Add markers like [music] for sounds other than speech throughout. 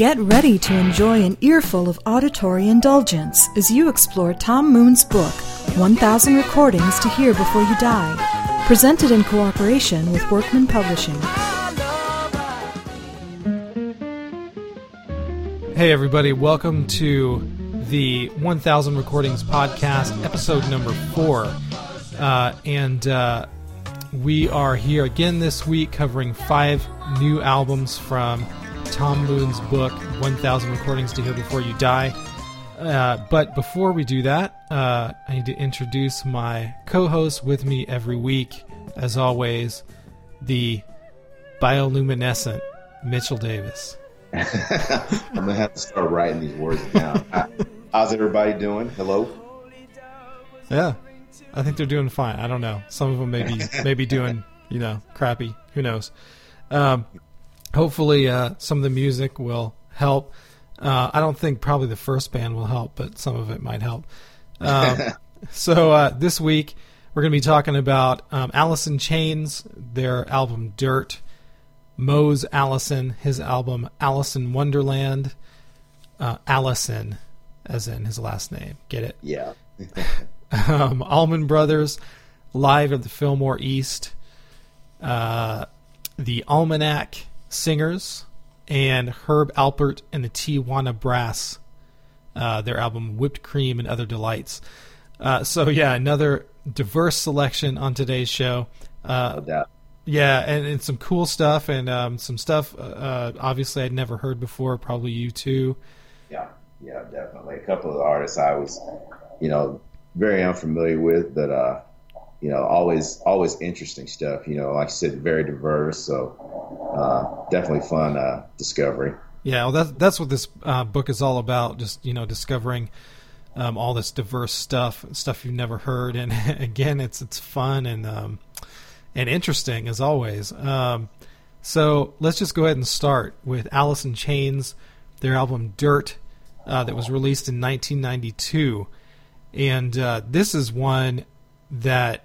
Get ready to enjoy an earful of auditory indulgence as you explore Tom Moon's book, 1000 Recordings to Hear Before You Die, presented in cooperation with Workman Publishing. Hey, everybody, welcome to the 1000 Recordings Podcast, episode number four. Uh, and uh, we are here again this week covering five new albums from Tom Moon's book, 1000 Recordings to Hear Before You Die. Uh, but before we do that, uh, I need to introduce my co host with me every week, as always, the bioluminescent Mitchell Davis. [laughs] I'm gonna have to start writing these words down. [laughs] How's everybody doing? Hello. Yeah, I think they're doing fine. I don't know. Some of them may be maybe doing you know crappy. Who knows? Um, hopefully, uh, some of the music will help. Uh, I don't think probably the first band will help, but some of it might help. Um, [laughs] so uh, this week we're going to be talking about um, in Chains, their album Dirt, Mose Allison, his album in Wonderland, uh, Allison, as in his last name. Get it? Yeah. [laughs] um, Allman Brothers, live at the Fillmore East, uh, the Almanac Singers, and Herb Alpert and the Tijuana Brass, uh, their album Whipped Cream and Other Delights. Uh, so, yeah, another diverse selection on today's show. Uh, no yeah, and, and, some cool stuff and um, some stuff uh, obviously I'd never heard before, probably you too. Yeah, yeah, definitely. A couple of the artists I was, you know, very unfamiliar with, but uh, you know, always always interesting stuff. You know, like I said, very diverse. So uh, definitely fun uh, discovery. Yeah, well, that's that's what this uh, book is all about. Just you know, discovering um, all this diverse stuff, stuff you've never heard, and [laughs] again, it's it's fun and um, and interesting as always. Um, so let's just go ahead and start with Alice in Chains, their album Dirt, uh, that was released in 1992, and uh, this is one that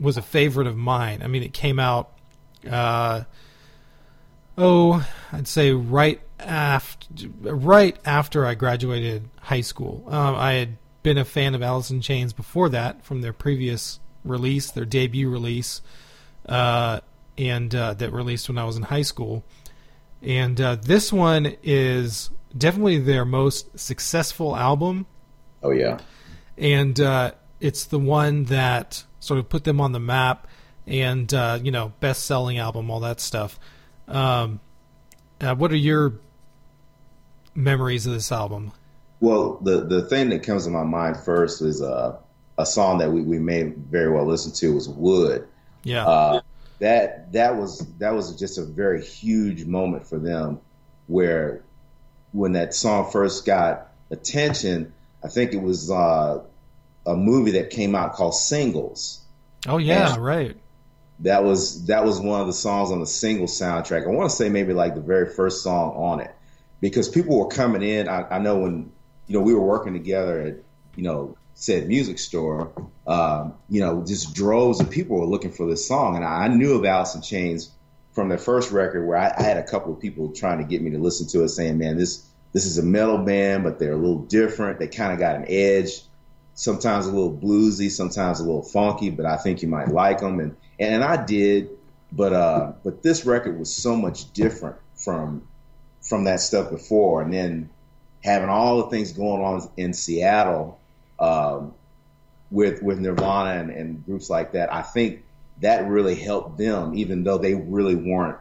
was a favorite of mine. I mean, it came out, uh, oh, I'd say right after right after I graduated high school. Um, I had been a fan of Alice in Chains before that from their previous release, their debut release, uh, and uh, that released when I was in high school. And uh, this one is definitely their most successful album. Oh yeah, and uh, it's the one that sort of put them on the map, and uh, you know, best-selling album, all that stuff. Um, uh, what are your memories of this album? Well, the the thing that comes to my mind first is uh, a song that we, we may very well listen to was Would. Yeah. Uh, that that was that was just a very huge moment for them where when that song first got attention, I think it was uh, a movie that came out called Singles. Oh yeah, and right. That was that was one of the songs on the single soundtrack. I want to say maybe like the very first song on it, because people were coming in. I, I know when you know we were working together at you know said music store, um, you know, just droves of people were looking for this song. And I, I knew of Alice in Chains from their first record where I, I, had a couple of people trying to get me to listen to it saying, man, this, this is a metal band, but they're a little different. They kind of got an edge, sometimes a little bluesy, sometimes a little funky, but I think you might like them. And, and I did, but, uh, but this record was so much different from, from that stuff before. And then having all the things going on in Seattle, um, with with Nirvana and, and groups like that, I think that really helped them, even though they really weren't,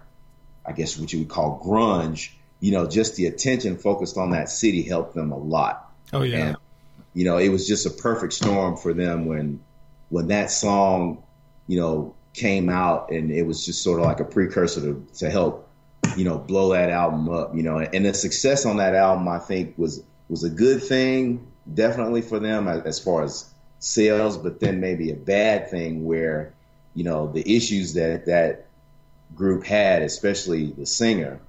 I guess what you would call grunge. You know, just the attention focused on that city helped them a lot. Oh yeah. And, you know, it was just a perfect storm for them when when that song, you know, came out and it was just sort of like a precursor to, to help, you know, blow that album up, you know, and the success on that album I think was was a good thing definitely for them as far as sales, but then maybe a bad thing where, you know, the issues that that group had, especially the singer,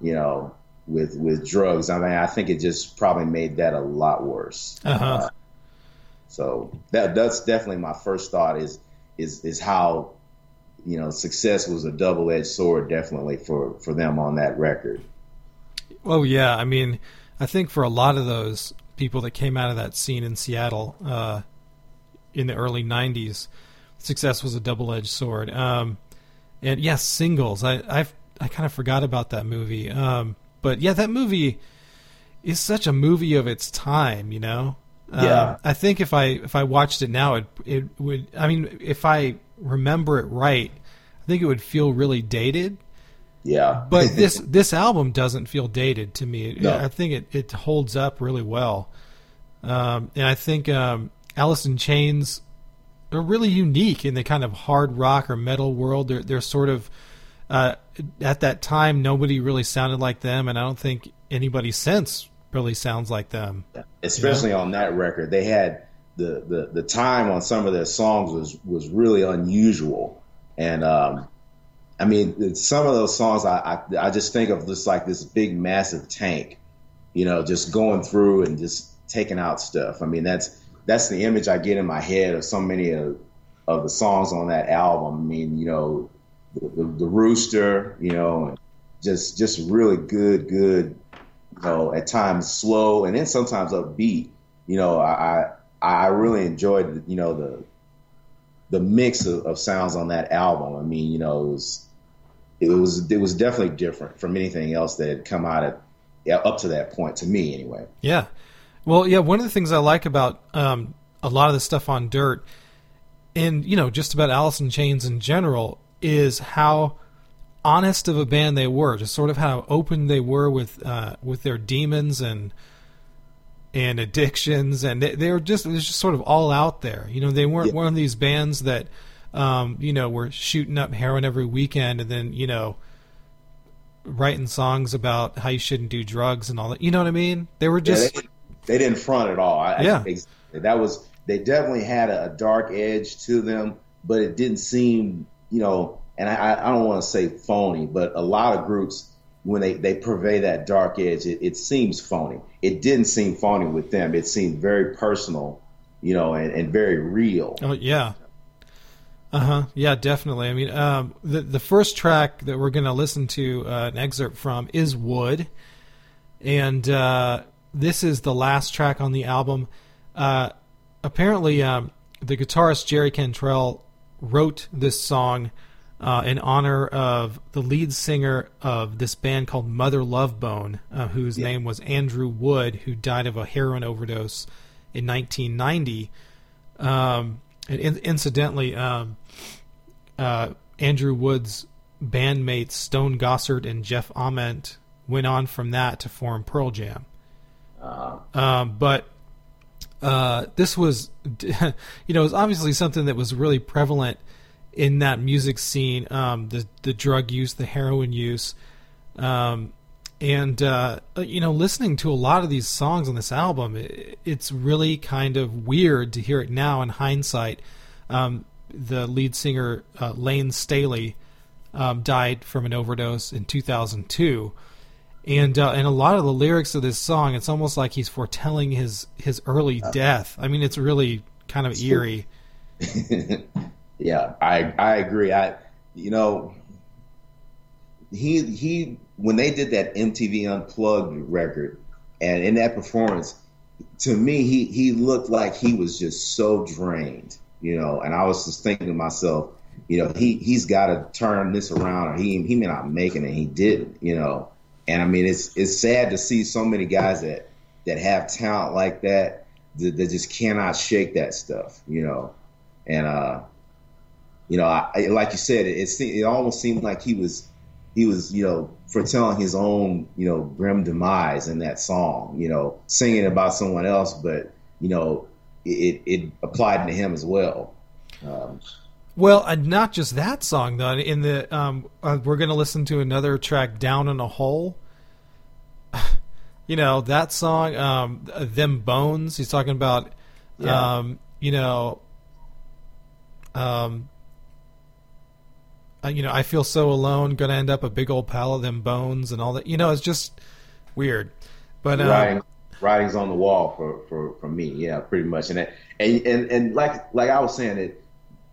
you know, with with drugs. I mean, I think it just probably made that a lot worse. Uh-huh. Uh, so that that's definitely my first thought is is is how you know success was a double edged sword definitely for for them on that record. Oh yeah, I mean, I think for a lot of those people that came out of that scene in Seattle uh, in the early '90s, success was a double-edged sword. Um, and yes, singles. I I've, i kind of forgot about that movie. Um, but yeah, that movie is such a movie of its time. You know. Yeah. Um, I think if I if I watched it now, it it would. I mean, if I remember it right, I think it would feel really dated. Yeah. But [laughs] this this album doesn't feel dated to me. No. I think it, it holds up really well. Um, and I think um, Alice in Chains are really unique in the kind of hard rock or metal world. They're they're sort of uh, at that time nobody really sounded like them, and I don't think anybody since really sounds like them. especially on that record. They had the, the, the time on some of their songs was was really unusual, and um, I mean some of those songs I, I I just think of just like this big massive tank, you know, just going through and just taking out stuff. I mean that's that's the image I get in my head of so many of of the songs on that album. I mean, you know, the, the, the rooster, you know, just just really good good you know, at times slow and then sometimes upbeat. You know, I I, I really enjoyed you know the the mix of, of, sounds on that album. I mean, you know, it was it was it was definitely different from anything else that had come out at yeah, up to that point to me anyway. Yeah. Well, yeah, one of the things I like about um, a lot of the stuff on Dirt and you know, just about Alice in Chains in general is how honest of a band they were, just sort of how open they were with uh, with their demons and and addictions, and they, they were just it was just sort of all out there. You know, they weren't yeah. one of these bands that um, you know were shooting up heroin every weekend and then you know writing songs about how you shouldn't do drugs and all that. You know what I mean? They were just yeah, they, they, didn't front at all. I, yeah, I, that was they definitely had a, a dark edge to them, but it didn't seem you know and I, I don't want to say phony, but a lot of groups when they, they purvey that dark edge, it, it seems phony. It didn't seem phony with them. It seemed very personal, you know, and, and very real. Oh yeah. Uh huh. Yeah, definitely. I mean, um, the the first track that we're going to listen to uh, an excerpt from is "Would," and uh, this is the last track on the album. Uh, apparently, um, the guitarist Jerry Cantrell wrote this song uh, in honor of the lead singer of this band called Mother Love Bone, uh, whose yeah. name was Andrew Wood, who died of a heroin overdose in 1990. Um, and in- incidentally, um, uh, Andrew Wood's bandmates Stone Gossard and Jeff Ament went on from that to form Pearl Jam. Uh-huh. Um, but uh, this was, [laughs] you know, it was obviously something that was really prevalent in that music scene, um, the the drug use, the heroin use, um, and uh, you know, listening to a lot of these songs on this album, it, it's really kind of weird to hear it now in hindsight. Um, the lead singer uh, Layne Staley um, died from an overdose in 2002. And uh, and a lot of the lyrics of this song, it's almost like he's foretelling his his early uh. death. I mean, it's really kind of eerie. [laughs] Yeah, I I agree. I you know he he when they did that MTV Unplugged record and in that performance, to me he he looked like he was just so drained, you know. And I was just thinking to myself, you know, he he's got to turn this around, or he he may not make it, and he didn't, you know. And I mean, it's it's sad to see so many guys that that have talent like that that, that just cannot shake that stuff, you know. And uh, you know, I, like you said, it, it, it almost seemed like he was he was you know foretelling his own you know grim demise in that song. You know, singing about someone else, but you know, it it applied to him as well. Um, well, not just that song though. In the um, uh, we're going to listen to another track, "Down in a Hole." You know that song, um, "Them Bones." He's talking about, yeah. um, you know, um, uh, you know, I feel so alone. To end up a big old pile of them bones and all that. You know, it's just weird. But um, writing, writing's on the wall for, for, for me. Yeah, pretty much. And and and and like like I was saying, it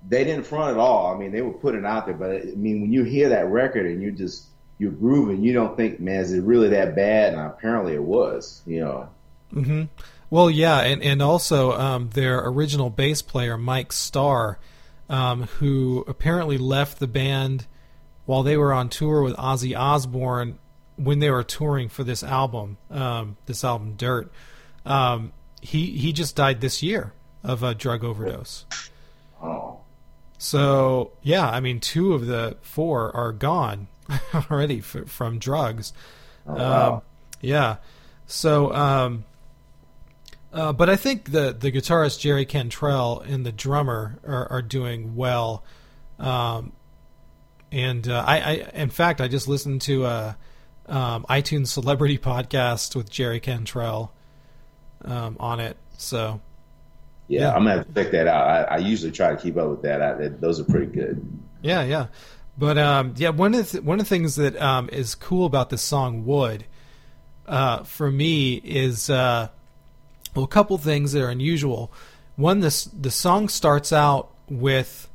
they didn't front at all. I mean, they were putting out there, but I mean, when you hear that record and you just you're grooving, you don't think, man, is it really that bad? And apparently it was, you know. Mm-hmm. Well, yeah, and and also um, their original bass player Mike Starr, um, who apparently left the band while they were on tour with Ozzy Osbourne when they were touring for this album, um, this album Dirt. Um, he he just died this year of a drug overdose. Oh. So yeah, I mean, two of the four are gone [laughs] already f- from drugs. Oh, wow. Um, yeah. So, um, uh, but I think the the guitarist Jerry Cantrell and the drummer are, are doing well. Um, and uh, I, I, in fact, I just listened to a um, iTunes celebrity podcast with Jerry Cantrell um, on it. So, Yeah, Yeah. I'm gonna have to check that out. I, I usually try to keep up with that. I, that those are pretty good. Yeah, yeah. But um, yeah, one of the, one of the things that um, is cool about this song "Would" uh, for me is uh, well, a couple things that are unusual. One, this the song starts out with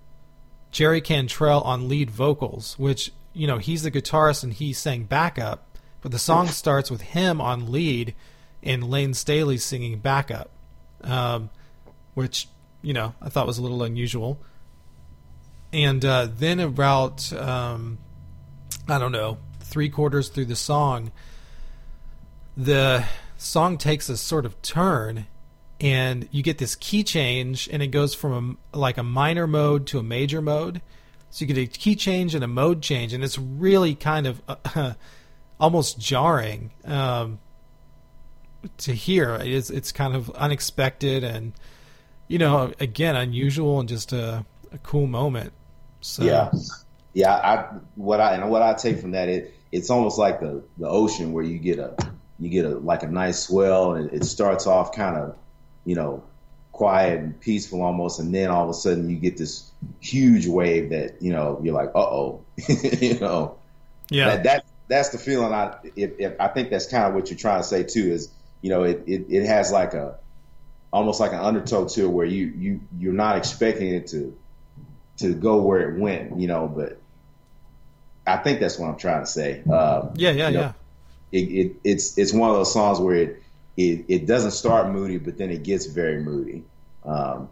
Jerry Cantrell on lead vocals, which you know he's the guitarist and he sang backup, but the song starts with him on lead and Layne Staley singing backup, um, which you know I thought was a little unusual and uh, then about um, I don't know three quarters through the song, the song takes a sort of turn, and you get this key change, and it goes from a, like a minor mode to a major mode. So you get a key change and a mode change, and it's really kind of uh, [laughs] almost jarring um, to hear. It's it's kind of unexpected and you know again unusual and just a, a cool moment. So Yeah, yeah. I what I and what I take from that it it's almost like the the ocean where you get a you get a like a nice swell and it starts off kind of you know quiet and peaceful almost, and then all of a sudden you get this huge wave that you know you're like, uh oh, [laughs] you know. yeah, That, that that's the feeling. I if, if I think that's kind of what you're trying to say too. Is you know it, it, it has like a almost like an undertow to it where you you you're not expecting it to to go where it went. You know, but I think that's what I'm trying to say. Um, yeah, yeah, you know, yeah. It, it it it's one of those songs where it, it it doesn't start moody, but then it gets very moody. Um,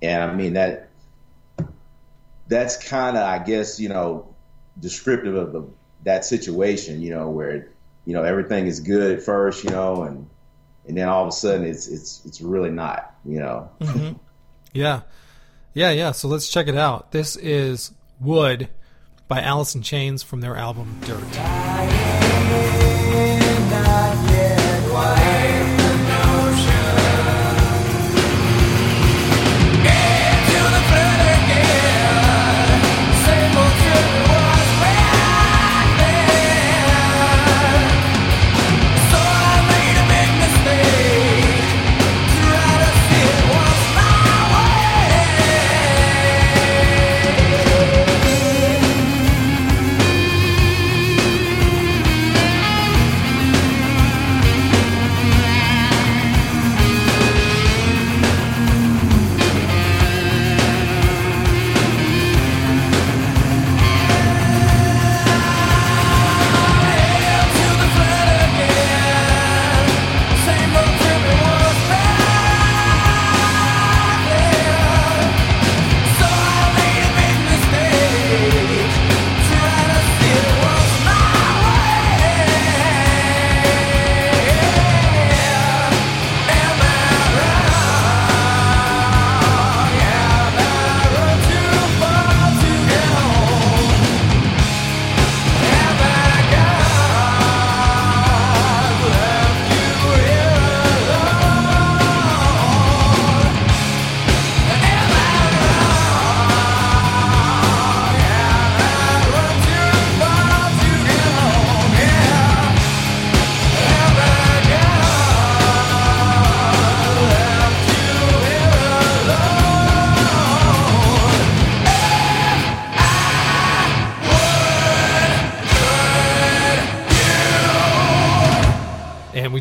and I mean that that's kind of I guess you know descriptive of the that situation. You know where you know everything is good at first, you know, and and then all of a sudden it's it's it's really not. You know. hmm Yeah. Yeah, yeah. So let's check it out. This is Would by in Chains from their album Dirt.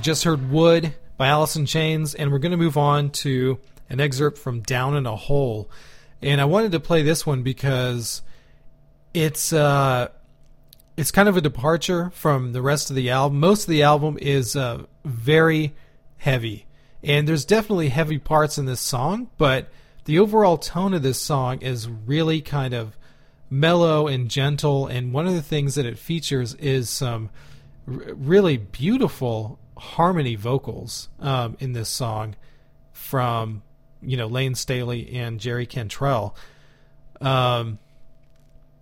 Just heard Would by Alice in Chains, and we're going to move on to an excerpt from Down in a Hole. And I wanted to play this one because it's uh it's kind of a departure from the rest of the album. Most of the album is uh, very heavy, and there's definitely heavy parts in this song, but the overall tone of this song is really kind of mellow and gentle. And one of the things that it features is some really beautiful harmony vocals um, in this song from you know Layne Staley and Jerry Cantrell. Um,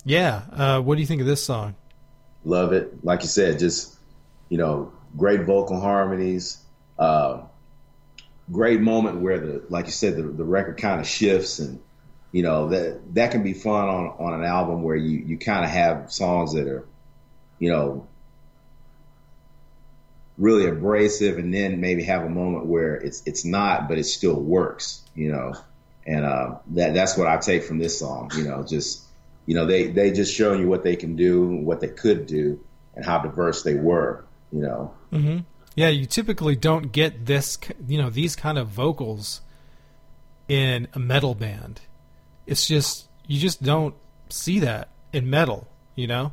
yeah, uh, what do you think of this song? Love it. Like you said, just you know, great vocal harmonies. Uh, great moment where the, like you said, the, the record kind of shifts, and you know that that can be fun on on an album where you you kind of have songs that are, you know, really abrasive, and then maybe have a moment where it's it's not, but it still works. You know, and uh, that that's what I take from this song. You know, just you know they they just showing you what they can do, what they could do, and how diverse they were. You know. Mm-hmm. Yeah, you typically don't get this, you know, these kind of vocals in a metal band. It's just you just don't see that in metal. You know,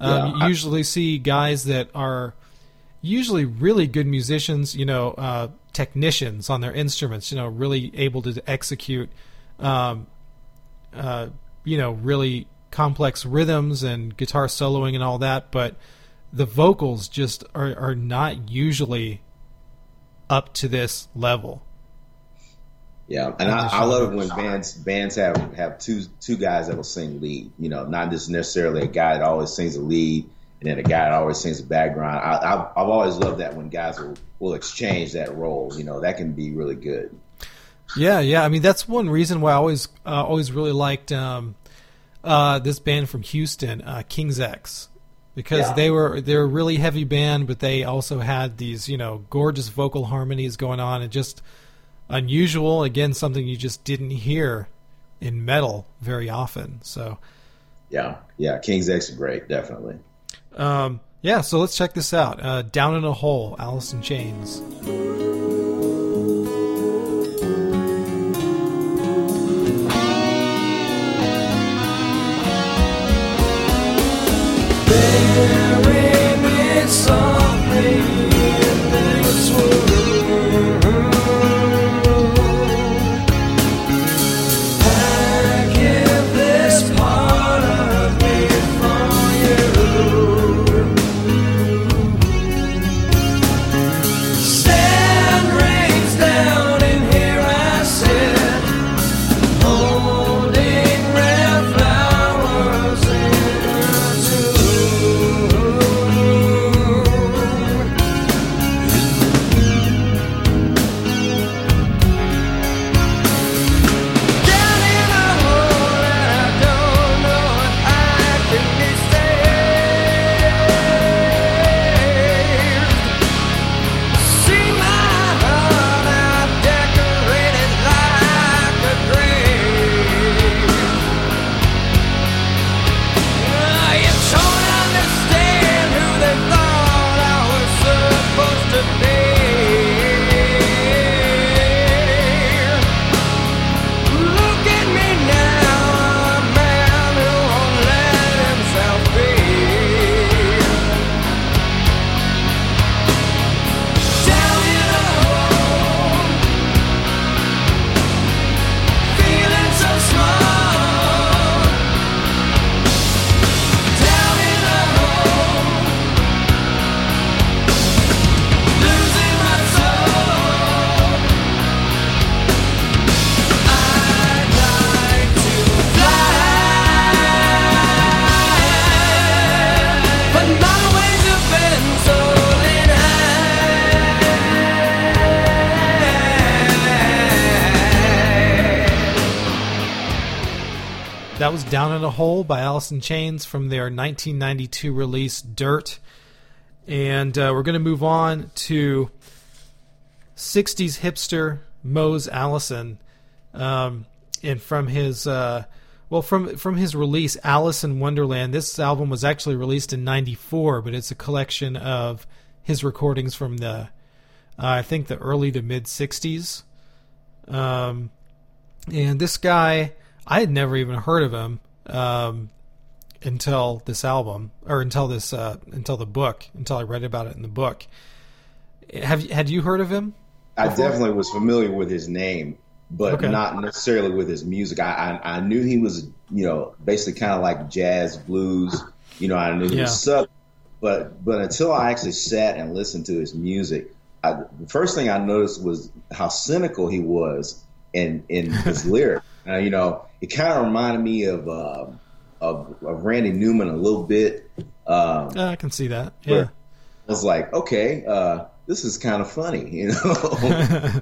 um, yeah, you usually see guys that are usually really good musicians. You know, uh, technicians on their instruments. You know, really able to execute, um, uh, you know, really complex rhythms and guitar soloing and all that, but the vocals just are, are not usually up to this level. Yeah, and I, I, love it when bands bands have have two two guys that will sing lead. You know, not just necessarily a guy that always sings a lead and then a guy that always sings the background. I, I, I've always loved that when guys will will exchange that role. You know, that can be really good. Yeah, yeah. I mean, that's one reason why I always uh, always really liked um, uh, this band from Houston, uh, King's X because yeah. they were they're a really heavy band, but they also had these you know gorgeous vocal harmonies going on and just unusual. Again, something you just didn't hear in metal very often. So yeah, yeah, King's X is great, definitely. Um, yeah, so let's check this out. Uh, Down in a Hole, Alice in Chains. A Hole by in Chains from their 1992 release Dirt. And uh, we're going to move on to 60s hipster Mose Allison. Um, and from his. Uh, well, from from his release, Alice in Wonderland, this album was actually released in '94, but it's a collection of his recordings from the, uh, I think, the early to mid '60s. Um, and this guy, I had never even heard of him. Um, until this album or until this uh, until the book until I read about it in the book. Have had you heard of him? I definitely was familiar with his name, but okay. not necessarily with his music. I, I, I knew he was you know basically kind of like jazz blues. You know, I knew he yeah. was sub, but but until I actually sat and listened to his music, I, the first thing I noticed was how cynical he was in in his [laughs] lyric. Uh, you know, it kind of reminded me of, uh, of, of Randy Newman a little bit. Um, yeah, I can see that. Yeah, I was like, okay, uh, this is kind of funny, [laughs] you know. [laughs]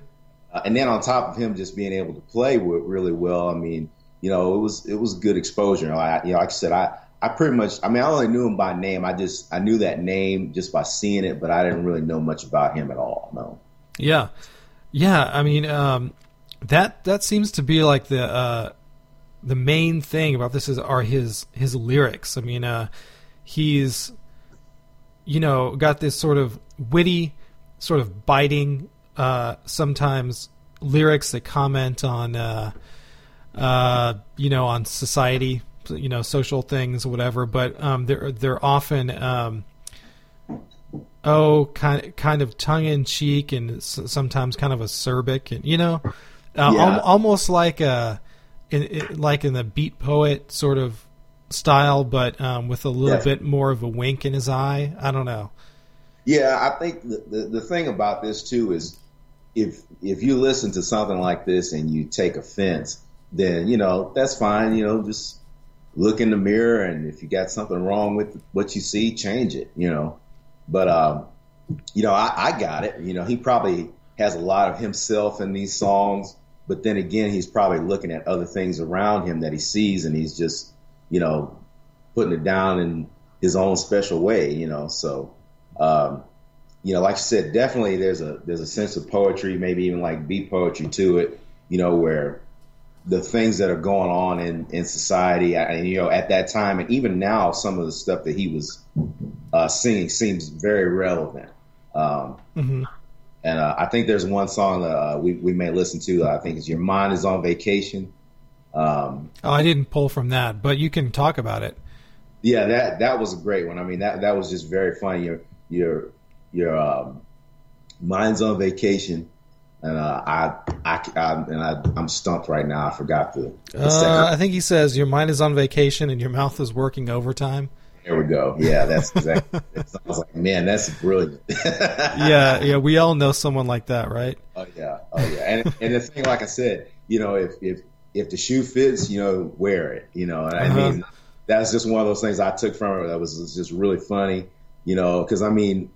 uh, and then on top of him just being able to play really well, I mean, you know, it was it was good exposure. I, you know, like I said, I I pretty much, I mean, I only knew him by name. I just I knew that name just by seeing it, but I didn't really know much about him at all. No. Yeah, yeah. I mean, um, that that seems to be like the uh, the main thing about this is are his his lyrics. I mean, uh, he's you know got this sort of witty, sort of biting, uh, sometimes lyrics that comment on uh, uh, you know on society, you know social things, whatever. But um, they're they're often um, oh kind kind of tongue in cheek and sometimes kind of acerbic, and you know uh, yeah. al- almost like a in, in, like in the beat poet sort of style, but um, with a little yeah. bit more of a wink in his eye. I don't know. Yeah, I think the, the, the thing about this too is if if you listen to something like this and you take offense, then you know that's fine. You know, just look in the mirror and if you got something wrong with what you see, change it. You know, but um, you know, I, I got it. You know, he probably has a lot of himself in these songs but then again, he's probably looking at other things around him that he sees, and he's just, you know, putting it down in his own special way, you know. So, um, you know, like I said, definitely there's a there's a sense of poetry, maybe even like beat poetry to it, you know, where the things that are going on in in society, and you know, at that time, and even now, some of the stuff that he was uh, singing seems very relevant. Um, mm-hmm. And uh, I think there's one song that uh, we we may listen to. I think it's "Your Mind Is on Vacation." Um, oh, I didn't pull from that, but you can talk about it. Yeah, that that was a great one. I mean, that that was just very funny. Your your your um, mind's on vacation, and uh, I, I, I and I I'm stumped right now. I forgot the. the uh, I think he says your mind is on vacation and your mouth is working overtime. There we go. Yeah, that's exactly. I was like, man, that's brilliant. [laughs] yeah, yeah, we all know someone like that, right? Oh yeah, oh yeah. And and the thing, like I said, you know, if if if the shoe fits, you know, wear it. You know, and uh-huh. I mean, that's just one of those things I took from it that was, was just really funny. You know, because I mean,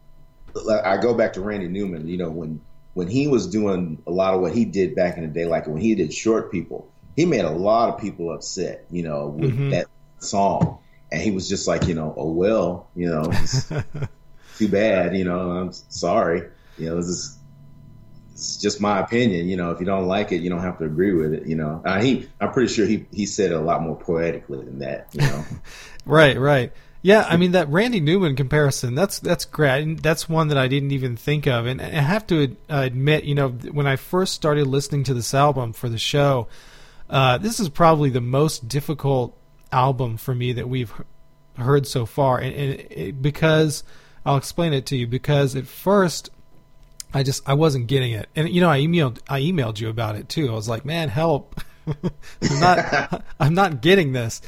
I go back to Randy Newman. You know, when when he was doing a lot of what he did back in the day, like when he did Short People, he made a lot of people upset. You know, with mm-hmm. that song and he was just like, you know, oh well, you know, [laughs] too bad, you know, I'm sorry, you know, this is it's just my opinion. You know, if you don't like it, you don't have to agree with it. You know, uh, he, I'm pretty sure he he said it a lot more poetically than that. You know, [laughs] right, right. Yeah, I mean that Randy Newman comparison. That's that's great. That's one that I didn't even think of, and I have to admit, you know, when I first started listening to this album for the show, uh, this is probably the most difficult album for me that we've heard so far, and, and it, because I'll explain it to you. Because at first, I just I wasn't getting it, and you know I emailed I emailed you about it too. I was like, man, help! [laughs] I'm not [laughs] I'm not getting this.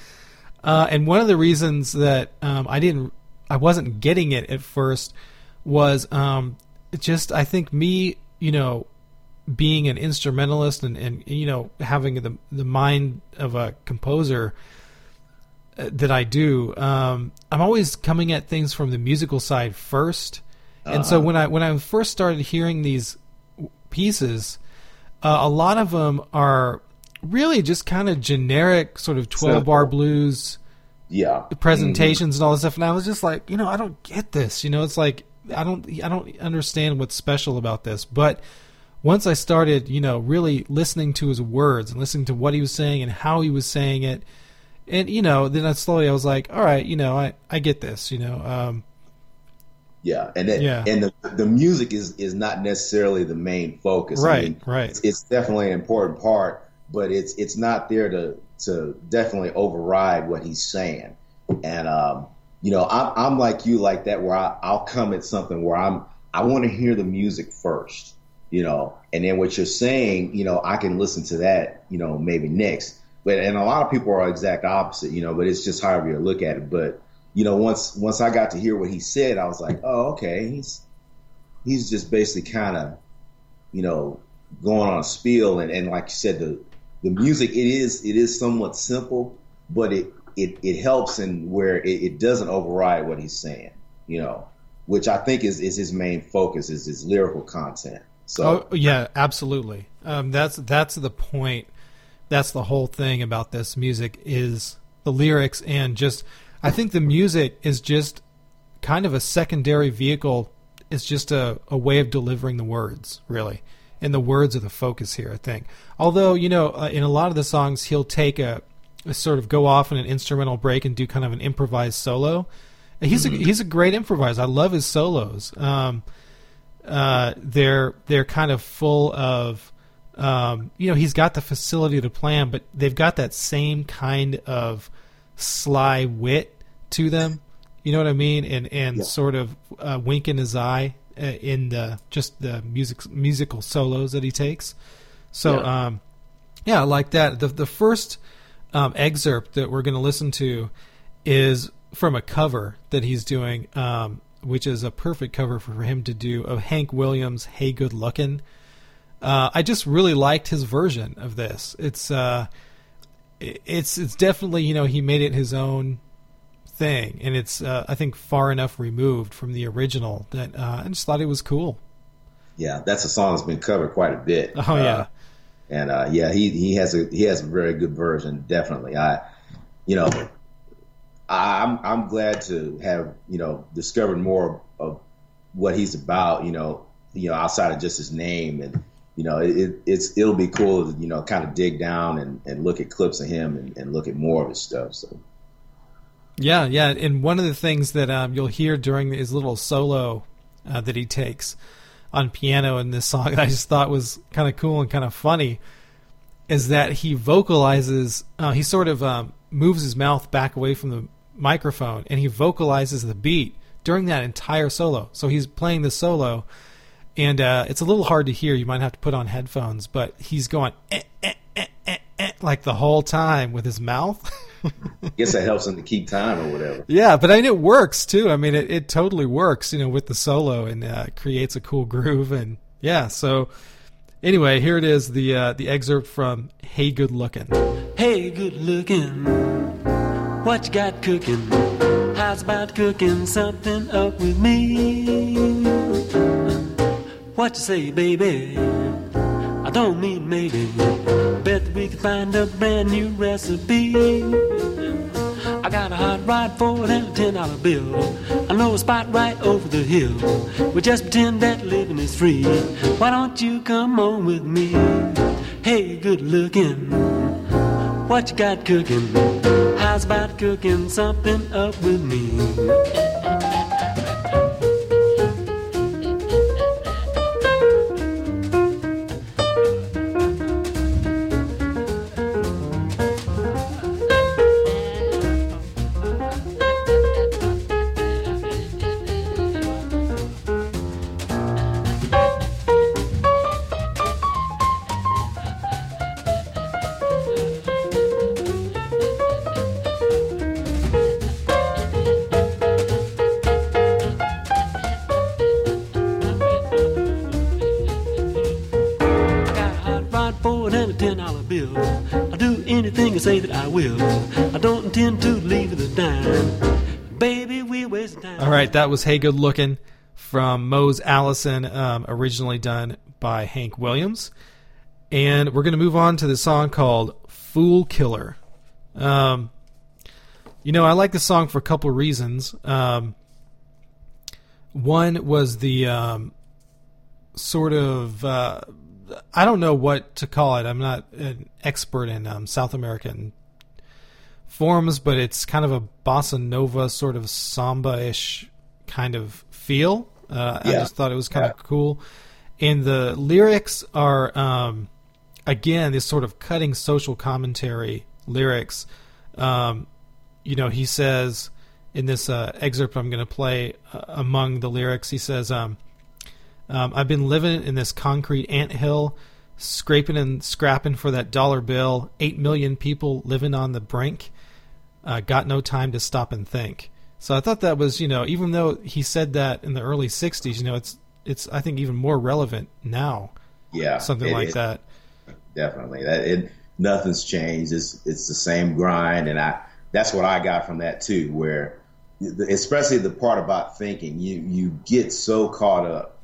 Uh, and one of the reasons that um, I didn't I wasn't getting it at first was um, just I think me you know being an instrumentalist and, and you know having the the mind of a composer that I do, um, I'm always coming at things from the musical side 1st uh-huh. and so uh-huh. when I when I first started hearing these pieces, uh, a lot of them are really just kind of generic, sort of 12 bar blues, yeah, presentations mm-hmm. and all this stuff. And I was just like, you know, I don't get this. You know, it's like I don't I don't understand what's special about this, but once I started, you know, really listening to his words and listening to what he was saying and how he was saying it, and you know, then I slowly I was like, all right, you know, I I get this, you know. Um, yeah, and yeah. and the the music is is not necessarily the main focus. Right, I mean, right. It's, it's, definitely an important part, but it's it's not there to to definitely override what he's saying. and um, you know, I'm, I'm like you, like that, where I, I'll come at something where I'm I want to hear the music first, you know, and then what you're saying, you know, I can listen to that, you know, maybe next. But and a lot of people are exact opposite, you know, but it's just however you look at it. But you know, once once I got to hear what he said, I was like, oh, okay, he's he's just basically kind of, you know, going on a spiel, and, and like you said, the the music it is it is somewhat simple, but it it, it helps in where it, it doesn't override what he's saying, you know, which I think is, is his main focus is his lyrical content. So oh, yeah, absolutely. Um, that's that's the point. That's the whole thing about this music is the lyrics and just I think the music is just kind of a secondary vehicle. It's just a, a way of delivering the words, really. And the words are the focus here, I think. Although, you know, uh, in a lot of the songs, he'll take a, sort of go off in an instrumental break and do kind of an improvised solo. He's mm-hmm. a he's a great improviser. I love his solos. Um, uh, they're they're kind of full of um, you know he's got the facility to plan, but they've got that same kind of sly wit to them. You know what I mean? And and yeah. sort of uh, wink in his eye uh, in the just the music musical solos that he takes. So yeah, um, yeah like that. The the first um, excerpt that we're going to listen to is from a cover that he's doing, um, which is a perfect cover for him to do of Hank Williams' "Hey Good Lookin'." Uh, I just really liked his version of this. It's uh, it's it's definitely you know he made it his own thing, and it's uh, I think far enough removed from the original that uh, I just thought it was cool. Yeah, that's a song that's been covered quite a bit. Oh yeah, uh, and uh, yeah, he he has a he has a very good version. Definitely, I you know I'm I'm glad to have you know discovered more of what he's about. You know, you know outside of just his name and you know it, it's it'll be cool to you know kind of dig down and, and look at clips of him and, and look at more of his stuff. So. Yeah, yeah, and one of the things that um, you'll hear during his little solo uh, that he takes on piano in this song I just thought was kind of cool and kind of funny is that he vocalizes. Uh, he sort of um, moves his mouth back away from the microphone and he vocalizes the beat during that entire solo. So he's playing the solo, and uh, it's a little hard to hear. You might have to put on headphones, but he's going eh, eh, eh, eh, eh like the whole time with his mouth. I [laughs] guess that helps him to keep time or whatever. Yeah, but I mean it works too. I mean it, it totally works, you know, with the solo and uh, creates a cool groove and yeah. So anyway, here it is the uh, the excerpt from "Hey Good Looking." Hey Good Looking, what you got cooking? How's about cooking something up with me? What you say, baby? I don't mean maybe. Bet we can find a brand new recipe. I got a hot rod for that ten dollar bill. I know a spot right over the hill. We just pretend that living is free. Why don't you come on with me? Hey, good looking. What you got cooking? How's about cooking something up with me? Right, that was Hey Good Looking from Mose Allison, um, originally done by Hank Williams. And we're going to move on to the song called Fool Killer. Um, you know, I like the song for a couple reasons. Um, one was the um, sort of, uh, I don't know what to call it. I'm not an expert in um, South American forms, but it's kind of a bossa nova sort of samba ish kind of feel. Uh, yeah. I just thought it was kind yeah. of cool. And the lyrics are, um, again, this sort of cutting social commentary lyrics. Um, you know, he says in this uh, excerpt I'm going to play uh, among the lyrics, he says, um, um, "I've been living in this concrete ant hill." Scraping and scrapping for that dollar bill. Eight million people living on the brink. Uh, got no time to stop and think. So I thought that was, you know, even though he said that in the early '60s, you know, it's it's I think even more relevant now. Yeah, something it- like it- that. Definitely, that it nothing's changed. It's it's the same grind, and I that's what I got from that too. Where, especially the part about thinking, you you get so caught up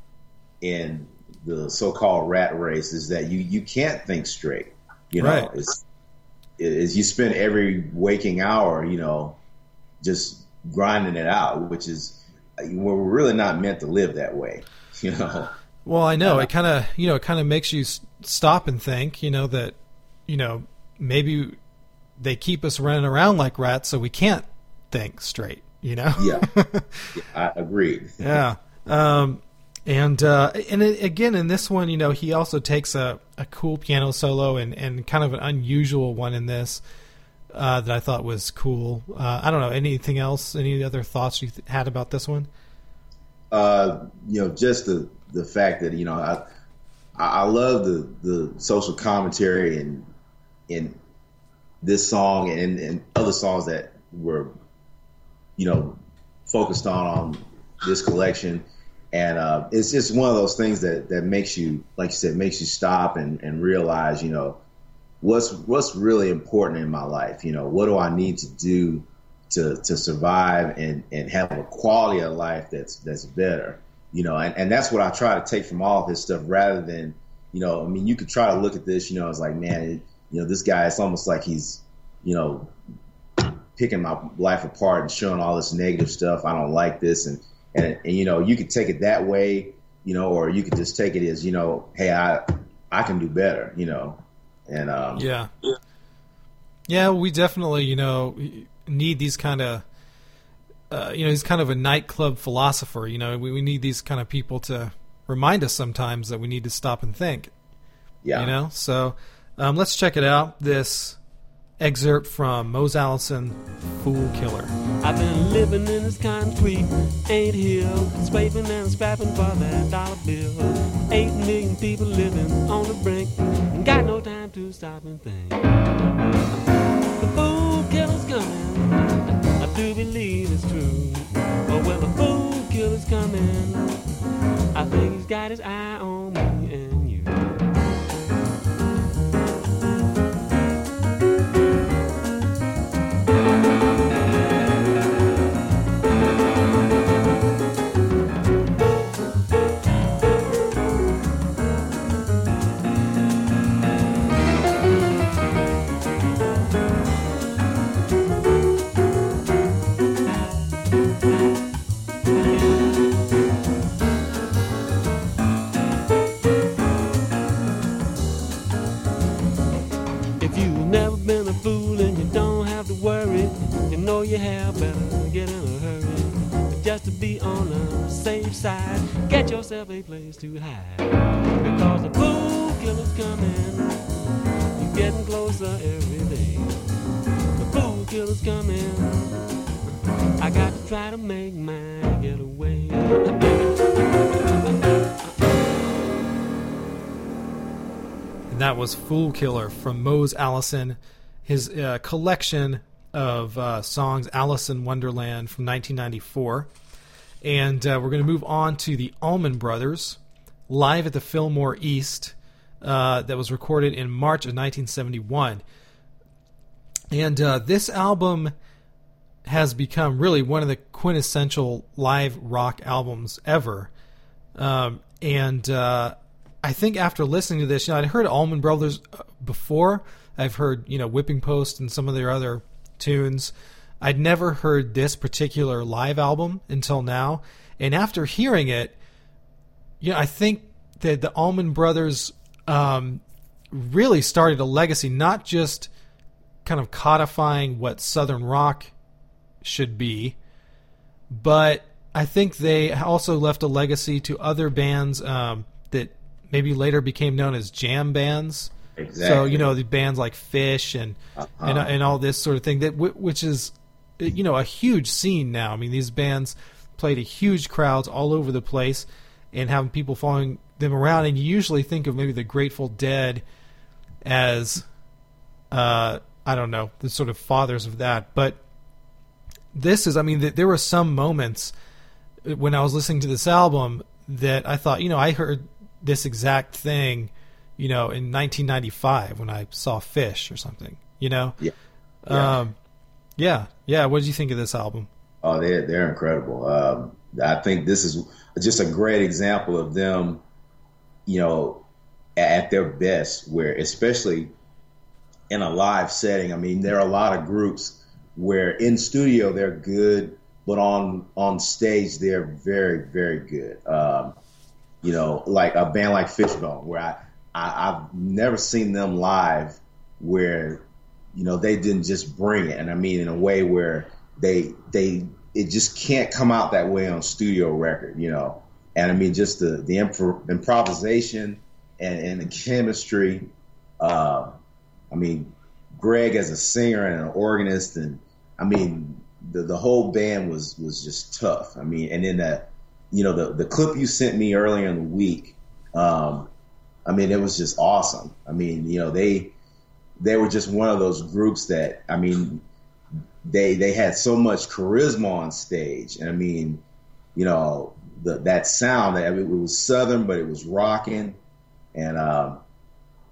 in the so-called rat race is that you you can't think straight. You know, Right. it's is you spend every waking hour, you know, just grinding it out, which is we're really not meant to live that way. [laughs] You know. Well, I know it kind of you know it kind of makes you stop and think. You know that you know maybe they keep us running around like rats, so we can't think straight. You know. Yeah, [laughs] I agree. yeah. Um, and uh, and it, again in this one, you know, he also takes a, a cool piano solo and, and kind of an unusual one in this uh, that I thought was cool. Uh, I don't know anything else. Any other thoughts you th- had about this one? uh, you know, just the the fact that you know, I I love the the social commentary in in this song and and other songs that were, you know, focused on on this collection. And uh, it's just one of those things that, that makes you, like you said, makes you stop and, and realize, you know, what's what's really important in my life. You know, what do I need to do to to survive and, and have a quality of life that's that's better. You know, and, and that's what I try to take from all of stuff rather than, you know, I mean you could try to look at this, you know, it's like, man, it, you know, this guy it's almost like he's, you know, picking my life apart and showing all this negative stuff. I don't like this and and, and you know, you could take it that way, you know, or you could just take it as, you know, hey, I I can do better, you know. And um Yeah. Yeah, we definitely, you know, need these kind of, uh, you know, he's kind of a nightclub philosopher. You know, we, we need these kind of people to remind us sometimes that we need to stop and think. yeah. You know, so um, let's check it out. This excerpt from Mose Allison, "Fool Killer." I've been living in this concrete ain't hill, scraping and scrapping for that dollar bill. Eight million people living on the brink, got no time to stop and think. The fool killer's coming, I do believe it's true. Oh, but when the fool killer's coming, I think he's got his eye on me a place to hide. Because the fool killer's coming, you're getting closer every day. The fool killer's coming, I got to try to make my getaway. And that was Fool Killer from Mose Allison, his uh, collection of uh, songs, Allison Wonderland from 1994. And uh, we're going to move on to the Allman Brothers, live at the Fillmore East, uh, that was recorded in March of 1971. And uh, this album has become really one of the quintessential live rock albums ever. Um, and uh, I think after listening to this, you know, I'd heard Allman Brothers uh, before. I've heard, you know, Whipping Post and some of their other tunes. I'd never heard this particular live album until now. And after hearing it, you know, I think that the Allman Brothers um, really started a legacy, not just kind of codifying what Southern rock should be, but I think they also left a legacy to other bands um, that maybe later became known as jam bands. Exactly. So you know the bands like Phish and Uh-huh. and and all this sort of thing that which is you know, a huge scene now. I mean, these bands played to huge crowds all over the place, and having people following them around. And you usually think of maybe the Grateful Dead as, uh, I don't know, the sort of fathers of that. But this is, I mean, th- there were some moments when I was listening to this album that I thought, you know, I heard this exact thing, you know, in 1995 when I saw Phish or something, you know? Yeah. Yeah. Um, yeah. Yeah. What did you think of this album? Oh, they're they're incredible. Um, I think this is just a great example of them, you know, at their best. Where especially in a live setting, I mean, there are a lot of groups where in studio they're good, but on on stage they're very very good. Um, you know, like a band like Fishbone, where I, I I've never seen them live where you know they didn't just bring it, and I mean in a way where they they it just can't come out that way on studio record, you know. And I mean just the the improv- improvisation and, and the chemistry. Uh, I mean, Gregg as a singer and an organist, and I mean the the whole band was was just tough. I mean, and then that you know the the clip you sent me earlier in the week. Um, I mean, it was just awesome. I mean, you know they they were just one of those groups that I mean they they had so much charisma on stage, and I mean, you know, the, that sound that I mean, it was southern, but it was rocking, and um,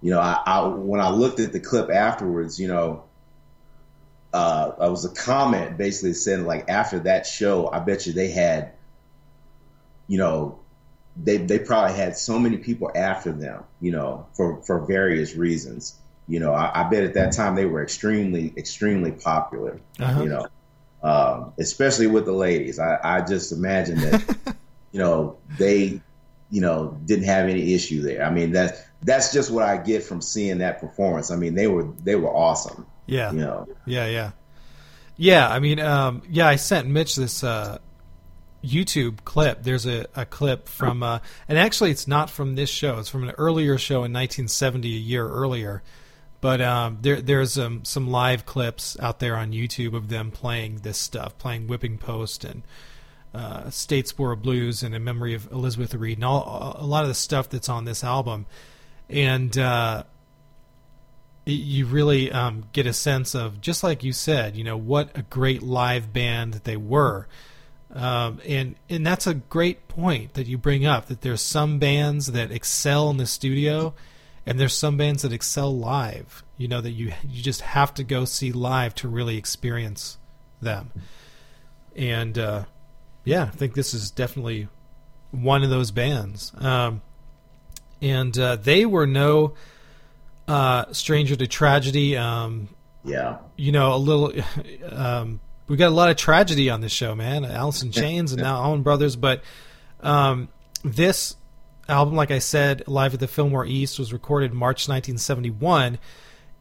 you know, I, I when I looked at the clip afterwards, you know, uh, I was a comment basically saying like after that show, I bet you they had, you know, they they probably had so many people after them, you know, for for various reasons you know, I, I, bet at that time they were extremely, extremely popular. Uh-huh. You know, um, especially with the ladies. I, I just imagine that, [laughs] you know, they, you know, didn't have any issue there. I mean, that that's just what I get from seeing that performance. I mean, they were they were awesome. Yeah. You know. Yeah, yeah, yeah. I mean, um, yeah. I sent Mitch this. Uh, YouTube clip. There's a, a clip from, uh, and actually, it's not from this show. It's from an earlier show in 1970, a year earlier. But um, there, there's some live clips out there on YouTube of them playing this stuff, playing Whipping Post and uh, Statesboro Blues and in memory of Elizabeth Reed and all a lot of the stuff that's on this album. And uh, you really um, get a sense of, just like you said, you know, what a great live band they were. Um, and and that's a great point that you bring up that there's some bands that excel in the studio and there's some bands that excel live you know that you you just have to go see live to really experience them. And uh, yeah i think this is definitely one of those bands. Um, and uh, they were no uh, stranger to tragedy. Um, yeah. you know a little um, we got a lot of tragedy on this show man. Alice in [laughs] chains and now allman brothers but um, this album, like I said, Live at the Fillmore East, was recorded March 1971.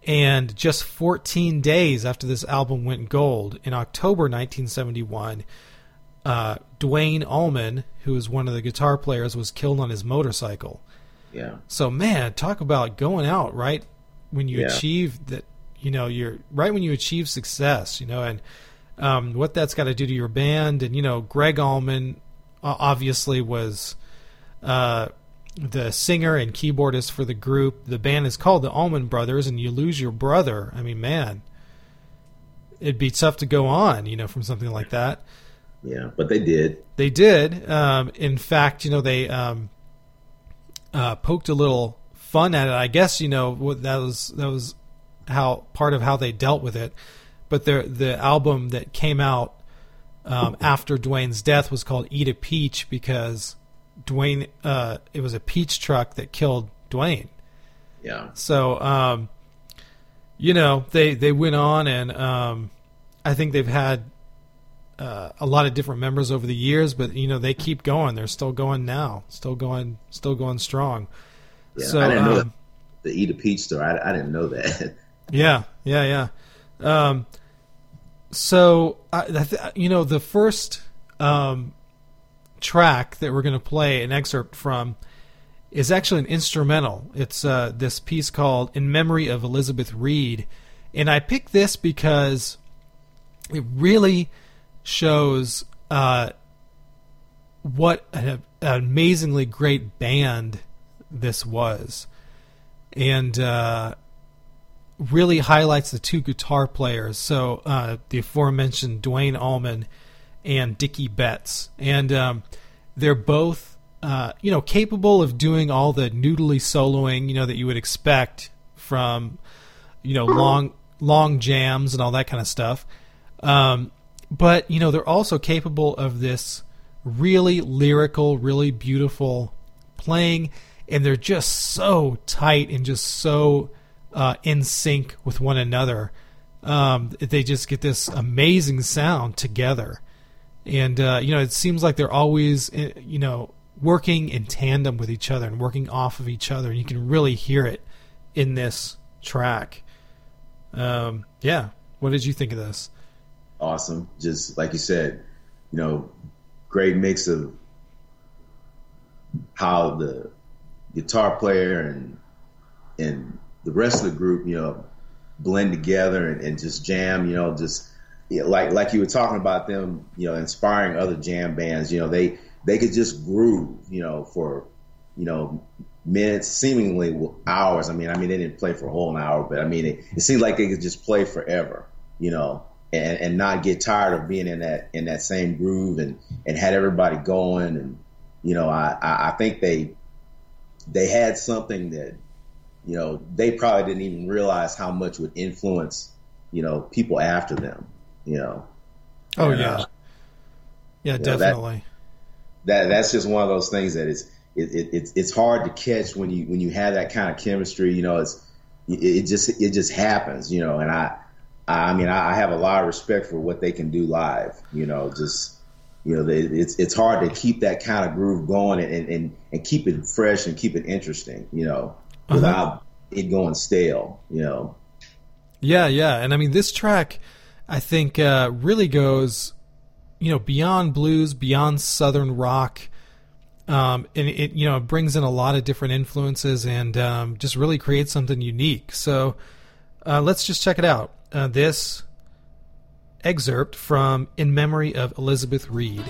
And just 14 days after this album went gold, in October 1971, uh, Duane Allman, who was one of the guitar players, was killed on his motorcycle. Yeah. So, man, talk about going out right when you Yeah. achieve that. You know, you're right when you achieve success. You know, and um, what that's got to do to your band. And you know, Gregg Allman uh, obviously was uh, the singer and keyboardist for the group. The band is called the Allman Brothers, and you lose your brother. I mean, man, it'd be tough to go on, you know, from something like that. Yeah, but they did. They did. Um, in fact, you know, they um, uh, poked a little fun at it. I guess you know that was that was how part of how they dealt with it. But the the album that came out um, after Duane's death was called "Eat a Peach" because Duane uh, it was a peach truck that killed Duane. Yeah. So, um, you know, they they went on, and um, I think they've had uh, a lot of different members over the years, but you know, they keep going. They're still going now, still going, still going strong. Yeah. So, I didn't know um, the Eat a Peach store. I, I didn't know that. [laughs] Yeah, yeah, yeah. Um, so, I, I th- you know, the first um, track that we're going to play an excerpt from is actually an instrumental. It's uh, this piece called "In Memory of Elizabeth Reed," and I picked this because it really shows uh, what an, an amazingly great band this was, and uh, really highlights the two guitar players. So uh, the aforementioned Duane Allman and Dickey Betts, and um, they're both uh, you know capable of doing all the noodly soloing you know that you would expect from you know long long jams and all that kind of stuff. Um, but you know they're also capable of this really lyrical, really beautiful playing, and they're just so tight and just so uh, in sync with one another. Um, they just get this amazing sound together, and uh, you know it seems like they're always eh, you know working in tandem with each other and working off of each other, and you can really hear it in this track. Um, yeah, what did you think of this? Awesome, just like you said, you know, great mix of how the guitar player and and the rest of the group, you know, blend together and, and just jam, you know, just like like you were talking about them, you know, inspiring other jam bands. You know, they they could just groove, you know, for you know minutes, seemingly hours. I mean, I mean they didn't play for a whole hour, but I mean it, it seemed like they could just play forever, you know, and, and not get tired of being in that in that same groove and and had everybody going. And you know, I I think they they had something that you know they probably didn't even realize how much would influence you know people after them. You know. Oh and, yeah. Uh, yeah, definitely. Know, that, that that's just one of those things that is it, it, it's it's hard to catch when you when you have that kind of chemistry. You know, it's it, it just it just happens. You know, and I I mean, I have a lot of respect for what they can do live. You know, just you know, they, it's it's hard to keep that kind of groove going and, and, and keep it fresh and keep it interesting. You know, uh-huh. without uh-huh. it going stale. You know. Yeah, yeah, and I mean, this track, I think, uh, really goes, you know, beyond blues, beyond southern rock. Um, and it you know brings in a lot of different influences and um, just really creates something unique. So uh, let's just check it out uh, this excerpt from In Memory of Elizabeth Reed.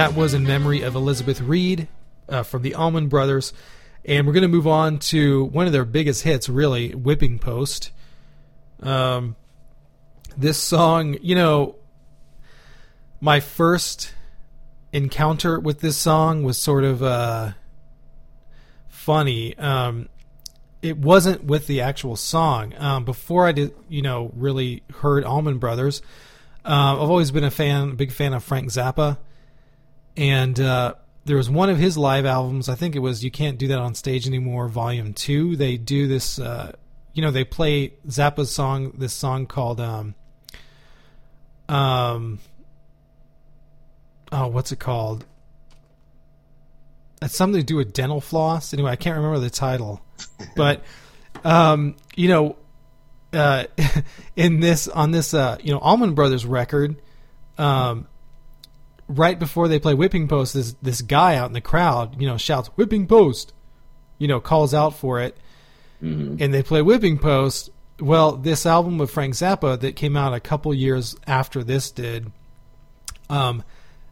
That was in memory of Elizabeth Reed uh, from the Allman Brothers. And we're going to move on to one of their biggest hits, really, Whipping Post. Um, this song, you know, my first encounter with this song was sort of uh, funny. Um, it wasn't with the actual song. Um, before I did, you know, really heard Allman Brothers, uh, I've always been a fan, a big fan of Frank Zappa and uh, there was one of his live albums. I think it was "You Can't Do That on Stage Anymore" Volume Two. They do this. Uh, you know, they play Zappa's song. This song called um, um, oh, what's it called? it's something to do with dental floss. Anyway, I can't remember the title, [laughs] but um, you know, uh, [laughs] in this on this uh, you know Allman Brothers record, um, right before they play Whipping Post, this this guy out in the crowd, you know, shouts Whipping Post, you know, calls out for it, and they play Whipping Post. Well, this album with Frank Zappa that came out a couple years after this did, um,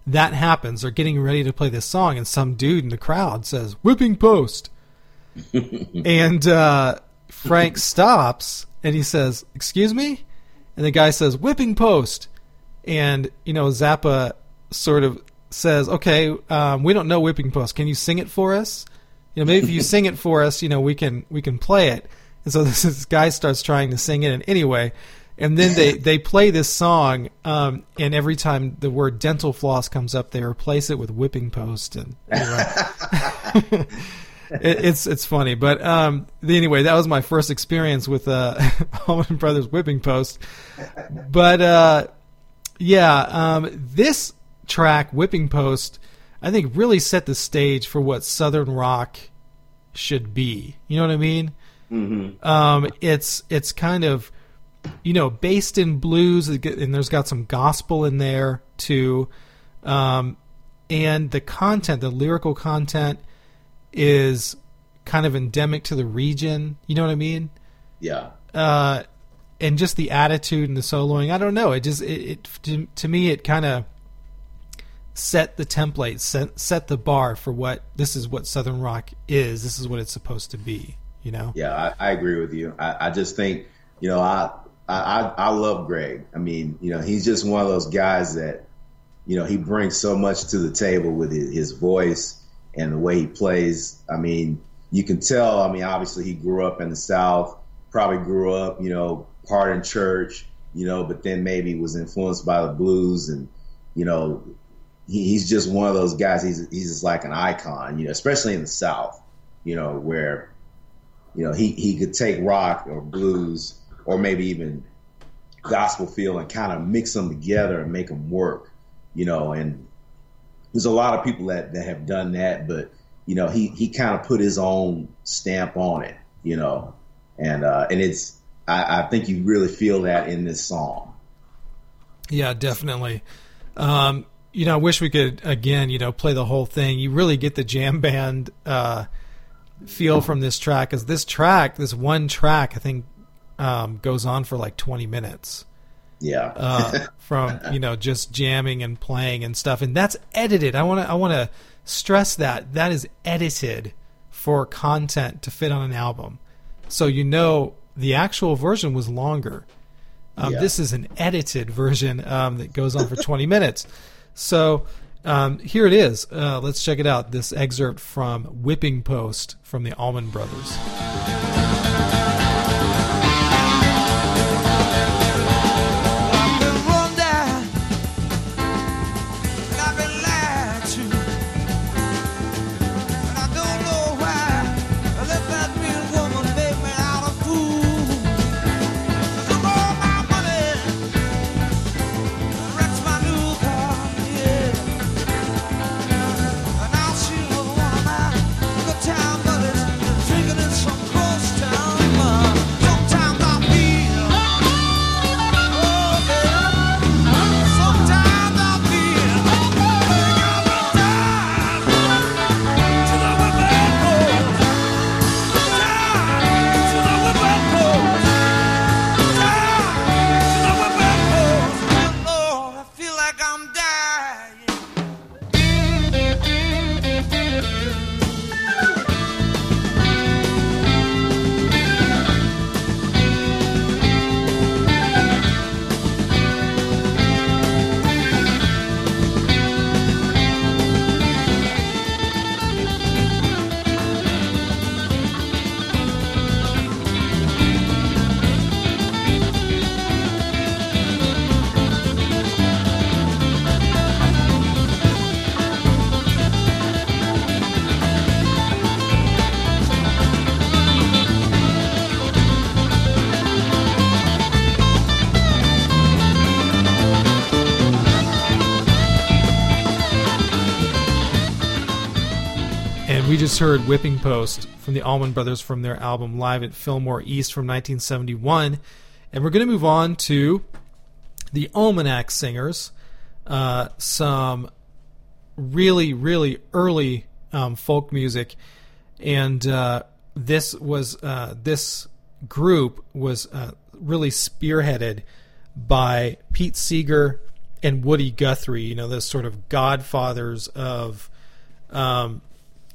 that happens. They're getting ready to play this song, and some dude in the crowd says "Whipping Post," [laughs] and uh, Frank stops and he says, "Excuse me," and the guy says, "Whipping Post," and you know Zappa sort of says, "Okay, um, we don't know Whipping Post. Can you sing it for us? You know, maybe if you [laughs] sing it for us, you know, we can we can play it." And so [laughs] this, this guy starts trying to sing it, and anyway, and then they [laughs] they play this song, um, and every time the word dental floss comes up, they replace it with whipping post, and anyway. it, it's it's funny, but um, anyway, that was my first experience with uh, Allman Brothers whipping post. But uh, yeah, um, this track, whipping post, I think really set the stage for what Southern rock should be. You know what I mean? Mm-hmm. Um, it's it's kind of you know based in blues, and there's got some gospel in there too. Um, and the content, the lyrical content, is kind of endemic to the region. You know what I mean? Yeah. Uh, and just the attitude and the soloing. I don't know. It just it, it to, to me it kind of set the template, set set the bar for what this is what Southern rock is. This is what it's supposed to be. You know? Yeah, I, I agree with you. I, I just think you know I, I I love Gregg. I mean, you know, he's just one of those guys that you know he brings so much to the table with his, his voice and the way he plays. I mean, you can tell. I mean, obviously he grew up in the South, probably grew up, you know, part in church, you know, but then maybe was influenced by the blues and, you know, he, he's just one of those guys. He's he's just like an icon, you know, especially in the South, you know, where, you know, he he could take rock or blues or maybe even gospel feel and kind of mix them together and make them work, you know, and there's a lot of people that, that have done that, but you know, he, he kind of put his own stamp on it, you know, and, uh, and it's, I, I think you really feel that in this song. Yeah, definitely. Um, you know, I wish we could again, you know, play the whole thing. You really get the jam band uh, feel from this track, because this track, this one track, I think, um, goes on for like 20 minutes. Yeah. uh, from [laughs] you know just jamming and playing and stuff, and that's edited. I want to I want to stress that that is edited for content to fit on an album. So you know the actual version was longer. Um, Yeah. This is an edited version um, that goes on for 20 minutes. So um, here it is. Uh, let's check it out. This excerpt from Whipping Post from the Allman Brothers. Just heard Whipping Post from the Allman Brothers from their album Live at Fillmore East from 1971. And we're going to move on to the Almanac Singers, uh, some really, really early um, folk music. And uh, this was uh, this group was uh, really spearheaded by Pete Seeger and Woody Guthrie. You know, the sort of godfathers of um,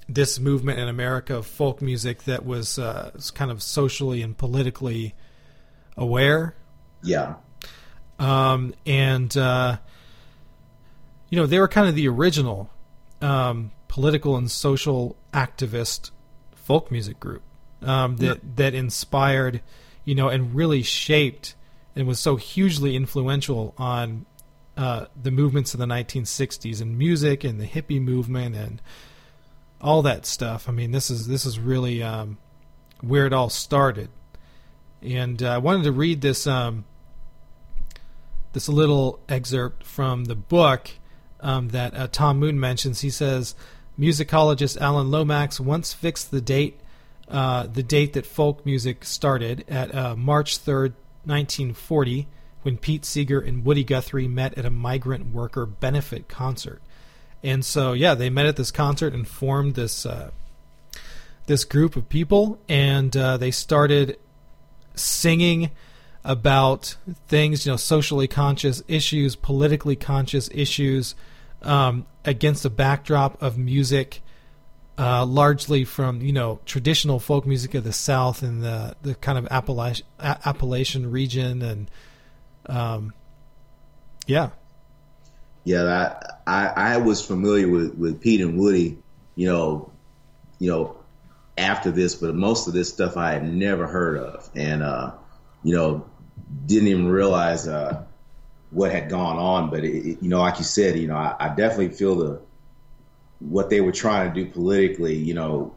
this movement in America of folk music that was, uh, kind of socially and politically aware. Yeah. Um, and uh, you know they were kind of the original um, political and social activist folk music group um, that that inspired, you know, and really shaped and was so hugely influential on uh, the movements of the 1960s and music and the hippie movement and all that stuff. I mean, this is this is really um, where it all started. And uh, I wanted to read this um, this little excerpt from the book um, that uh, Tom Moon mentions. He says, musicologist Alan Lomax once fixed the date uh, the date that folk music started at uh, March 3rd, 1940, when Pete Seeger and Woody Guthrie met at a migrant worker benefit concert. And so, yeah, they met at this concert and formed this uh, this group of people, and uh, they started singing about things, you know, socially conscious issues, politically conscious issues, um, against a backdrop of music, uh, largely from you know traditional folk music of the South and the the kind of Appalachian, Appalachian region, and um, yeah, Yeah, that, I I was familiar with with Pete and Woody, you know, you know, after this, but most of this stuff I had never heard of, and uh, you know, didn't even realize uh, what had gone on. But it, it- you know, like you said, you know, I, I definitely feel the what they were trying to do politically, you know,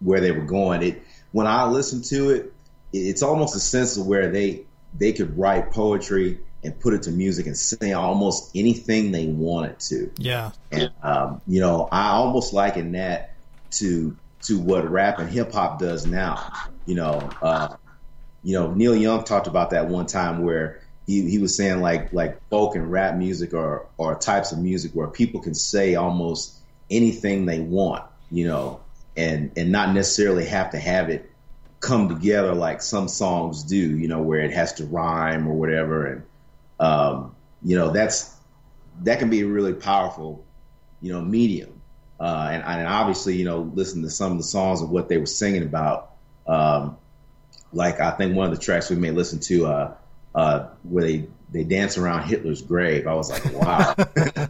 where they were going. It when I listened to it, it- it's almost a sense of where they they could write poetry and put it to music and say almost anything they wanted to. yeah, And um, you know, I almost liken that to to what rap and hip hop does now. You know, uh, you know, Neil Young talked about that one time where he, he was saying like like folk and rap music are are types of music where people can say almost anything they want, you know, and and not necessarily have to have it come together like some songs do, you know, where it has to rhyme or whatever. And um, you know, that's that can be a really powerful, you know, medium. Uh, and, and obviously, you know, listen to some of the songs of what they were singing about. Um, like I think one of the tracks we may listen to, uh, uh, where they, they dance around Hitler's grave. I was like, wow, [laughs]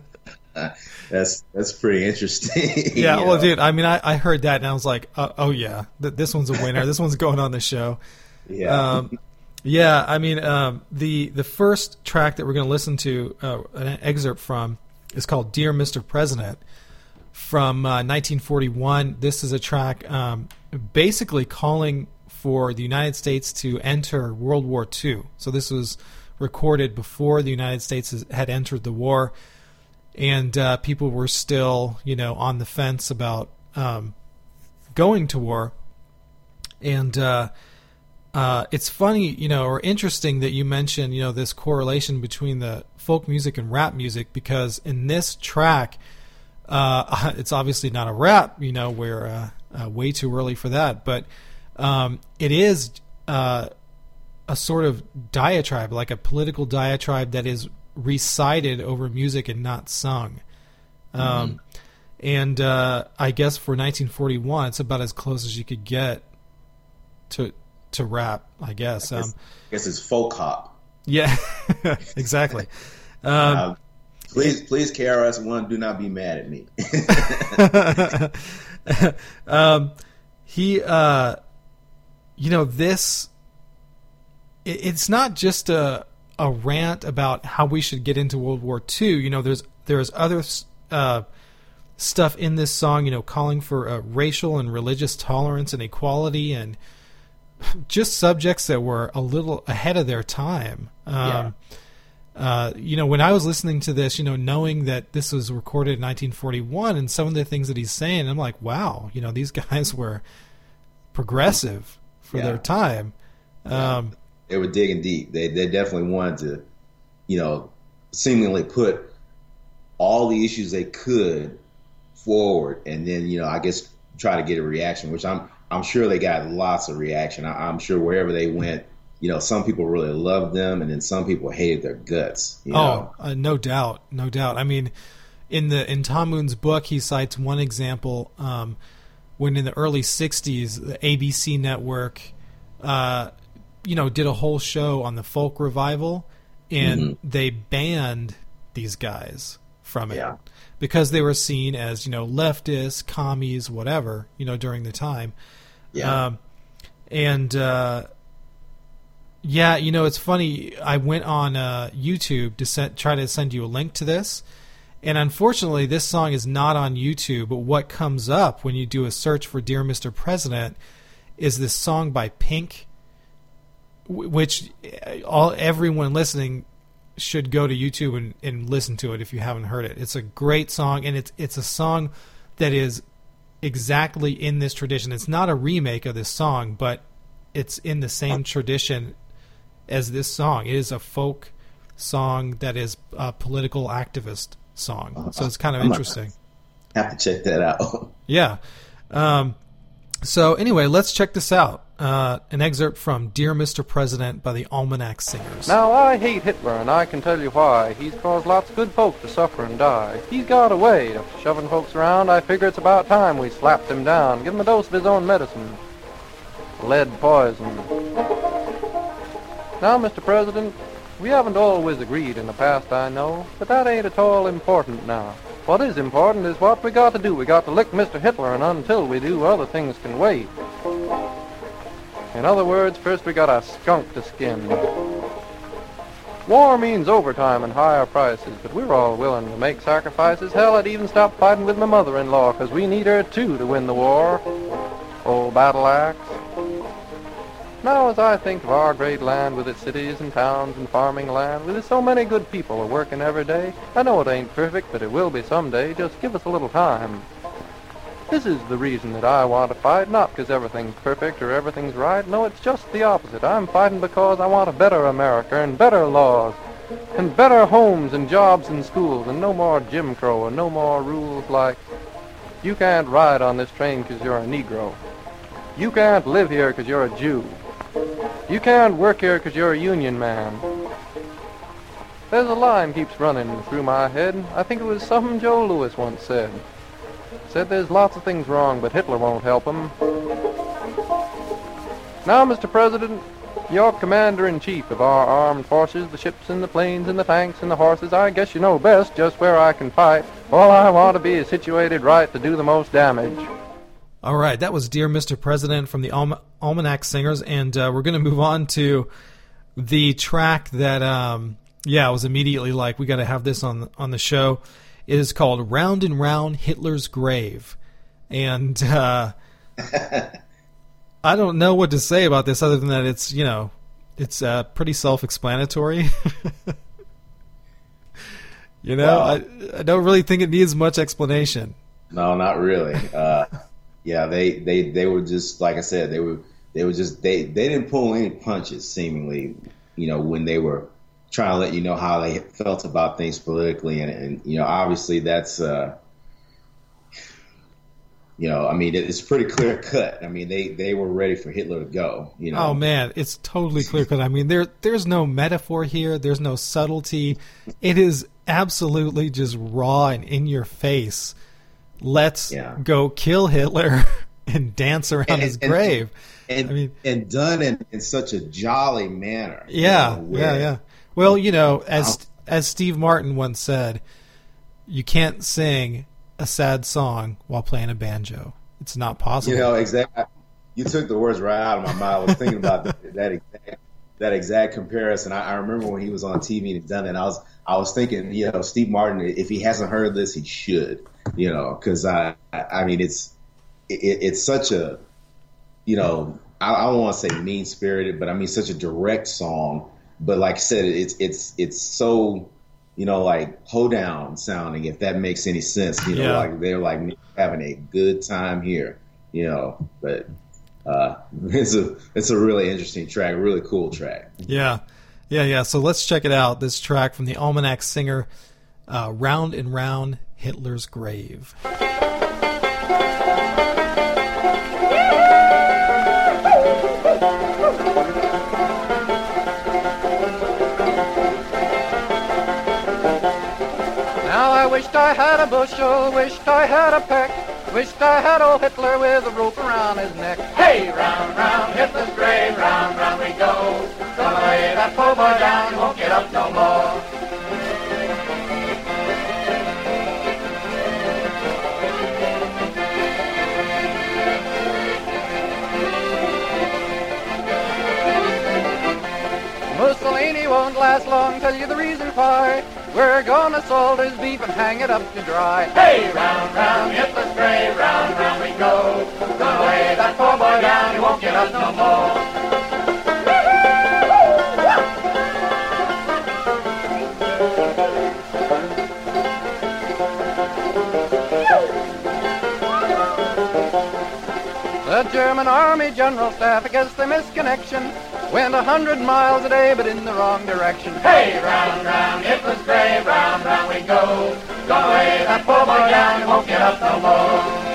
[laughs] that's, that's pretty interesting. [laughs] yeah. Well, know? dude, I mean, I, I heard that and I was like, uh, oh yeah, th- this one's a winner. this one's going on the show. yeah. Um, yeah, I mean, um, the the first track that we're going to listen to, uh, an excerpt from, is called "Dear Mr. President" from uh, 1941. This is a track um, basically calling for the United States to enter World War II. So this was recorded before the United States had entered the war, and uh, people were still, you know, on the fence about um, going to war. And uh, it's funny, you know, or interesting that you mentioned, you know, this correlation between the folk music and rap music because in this track, uh, [laughs] it's obviously not a rap, you know, we're uh, uh, way too early for that, but um, it is uh, a sort of diatribe, like a political diatribe that is recited over music and not sung. Um, And uh, I guess for 1941, it's about as close as you could get to to rap. I guess. Um, I guess it's folk hop. yeah, [laughs] exactly. [laughs] Um, Uh, please, please, KRS One, do not be mad at me. [laughs] um, he, uh, you know, this. It, it's not just a a rant about how we should get into World War II. You know, there's there's other uh, stuff in this song. You know, calling for uh, racial and religious tolerance and equality, and just subjects that were a little ahead of their time. Um, uh, you know, when I was listening to this, you know, knowing that this was recorded in 1941 and some of the things that he's saying, I'm like, wow, you know, these [laughs] guys were progressive for Yeah. their time. Um, they were digging deep. They they definitely wanted to, you know, seemingly put all the issues they could forward, and then you know, I guess try to get a reaction. Which I'm I'm sure they got lots of reaction. I, I'm sure wherever they went, you know, some people really loved them, and then some people hated their guts. You know? Oh, uh, no doubt, no doubt. I mean, in the in Tom Moon's book, he cites one example um, when in the early '60s, the ABC network, uh, you know, did a whole show on the folk revival, and they banned these guys from it Yeah. because they were seen as you know leftists, commies, whatever, you know, during the time. Yeah, Um, and uh, yeah, you know, it's funny. I went on uh, YouTube to send, try to send you a link to this, and unfortunately, this song is not on YouTube. But what comes up when you do a search for "Dear Mr. President" is this song by Pink, which uh, all everyone listening should go to YouTube and, and listen to it if you haven't heard it. It's a great song, and it's it's a song that is exactly in this tradition. It's not a remake of this song, but it's in the same tradition as this song. It is a folk song that is a political activist song. So it's kind of interesting. Interesting. have to check that out. [laughs] Yeah. Um, so anyway, let's check this out. Uh, an excerpt from "Dear Mr. President" by the Almanac Singers. Now I hate Hitler, and I can tell you why. He's caused lots of good folk to suffer and die. He's got a way of shoving folks around. I figure it's about time we slapped him down, give him a dose of his own medicine. Lead poison. Now, Mr. President, we haven't always agreed in the past, I know, but that ain't at all important now. What is important is what we got to do. We got to lick Mr. Hitler, and until we do, other things can wait. In other words, first we got a skunk to skin. War means overtime and higher prices, but we're all willing to make sacrifices. Hell, I'd even stop fighting with my mother-in-law, 'cause we need her too to win the war. Old battle axe. Now as I think of our great land with its cities and towns and farming land, with so many good people a working every day, I know it ain't perfect, but it will be someday. Just give us a little time. This is the reason that I want to fight, not because everything's perfect or everything's right. No, it's just the opposite. I'm fighting because I want a better America and better laws and better homes and jobs and schools and no more Jim Crow and no more rules like you can't ride on this train because you're a Negro. You can't live here because you're a Jew. You can't work here because you're a union man. There's a line keeps running through my head. I think it was something Joe Louis once said. Said there's lots of things wrong, but Hitler won't help them. Now, Mr. President, you're commander-in-chief of our armed forces, the ships and the planes and the tanks and the horses. I guess you know best just where I can fight. All I want to be is situated right to do the most damage. All right, that was "Dear Mr. President" from the Alma- Almanac Singers, and uh, we're going to move on to the track that, um, yeah, I was immediately like, we got to have this on on the show. It is called "Round and Round Hitler's Grave," and uh, [laughs] I don't know what to say about this other than that it's you know it's uh, pretty self-explanatory. [laughs] you know, Wow. I, I don't really think it needs much explanation. No, not really. Uh, [laughs] yeah, they, they they were just like I said, they were they were just they they didn't pull any punches seemingly. You know, when they were trying to let you know how they felt about things politically, and, and you know, obviously that's. Uh, you know, I mean, it's pretty clear cut. I mean, they, they were ready for Hitler to go. You know, Oh man, it's totally clear cut. I mean, there there's no metaphor here. There's no subtlety. It is absolutely just raw and in your face. Let's Yeah. go kill Hitler [laughs] and dance around And- his and- grave. and I mean- and done in, in such a jolly manner. you Yeah, know, where- yeah, yeah. Well, you know, oh, as as Steve Martin once said, you can't sing a sad song while playing a banjo. It's not possible. You know, exactly. You took the words right out of my mouth. I was thinking about that, that exact that exact comparison. I, I remember when he was on TV and done it. And I was I was thinking, you know, Steve Martin. If he hasn't heard this, he should. You know, because I, I I mean, it's it, it's such a you know I, I don't want to say mean spirited, but I mean such a direct song but like I said, it's it's it's so you know like hoedown sounding. If that makes any sense, you know, Yeah. like they're like having a good time here, you know. But uh, [laughs] it's a it's a really interesting track, really cool track. Yeah, yeah, yeah. So let's check it out. This track from the Almanac Singer, uh, "Round and Round Hitler's Grave." I had a bushel, oh, wished I had a peck, wished I had old Hitler with a rope around his neck. Hey, round, round, Hitler's grave, round, round we go. Gonna lay that poor boy down, won't get up no more. Mussolini won't last long, tell you the reason why. We're gonna salt his beef and hang it up to dry. Hey, round, round, Hitler's grave, round, round we go. Gonna lay that poor boy down, he won't get up no more. The German army general staff against the misconnection went a hundred miles a day, but in the wrong direction. Hey, round, round, Hitler's grave, round, round we go. Go away, lay that poor boy down, won't get up no more.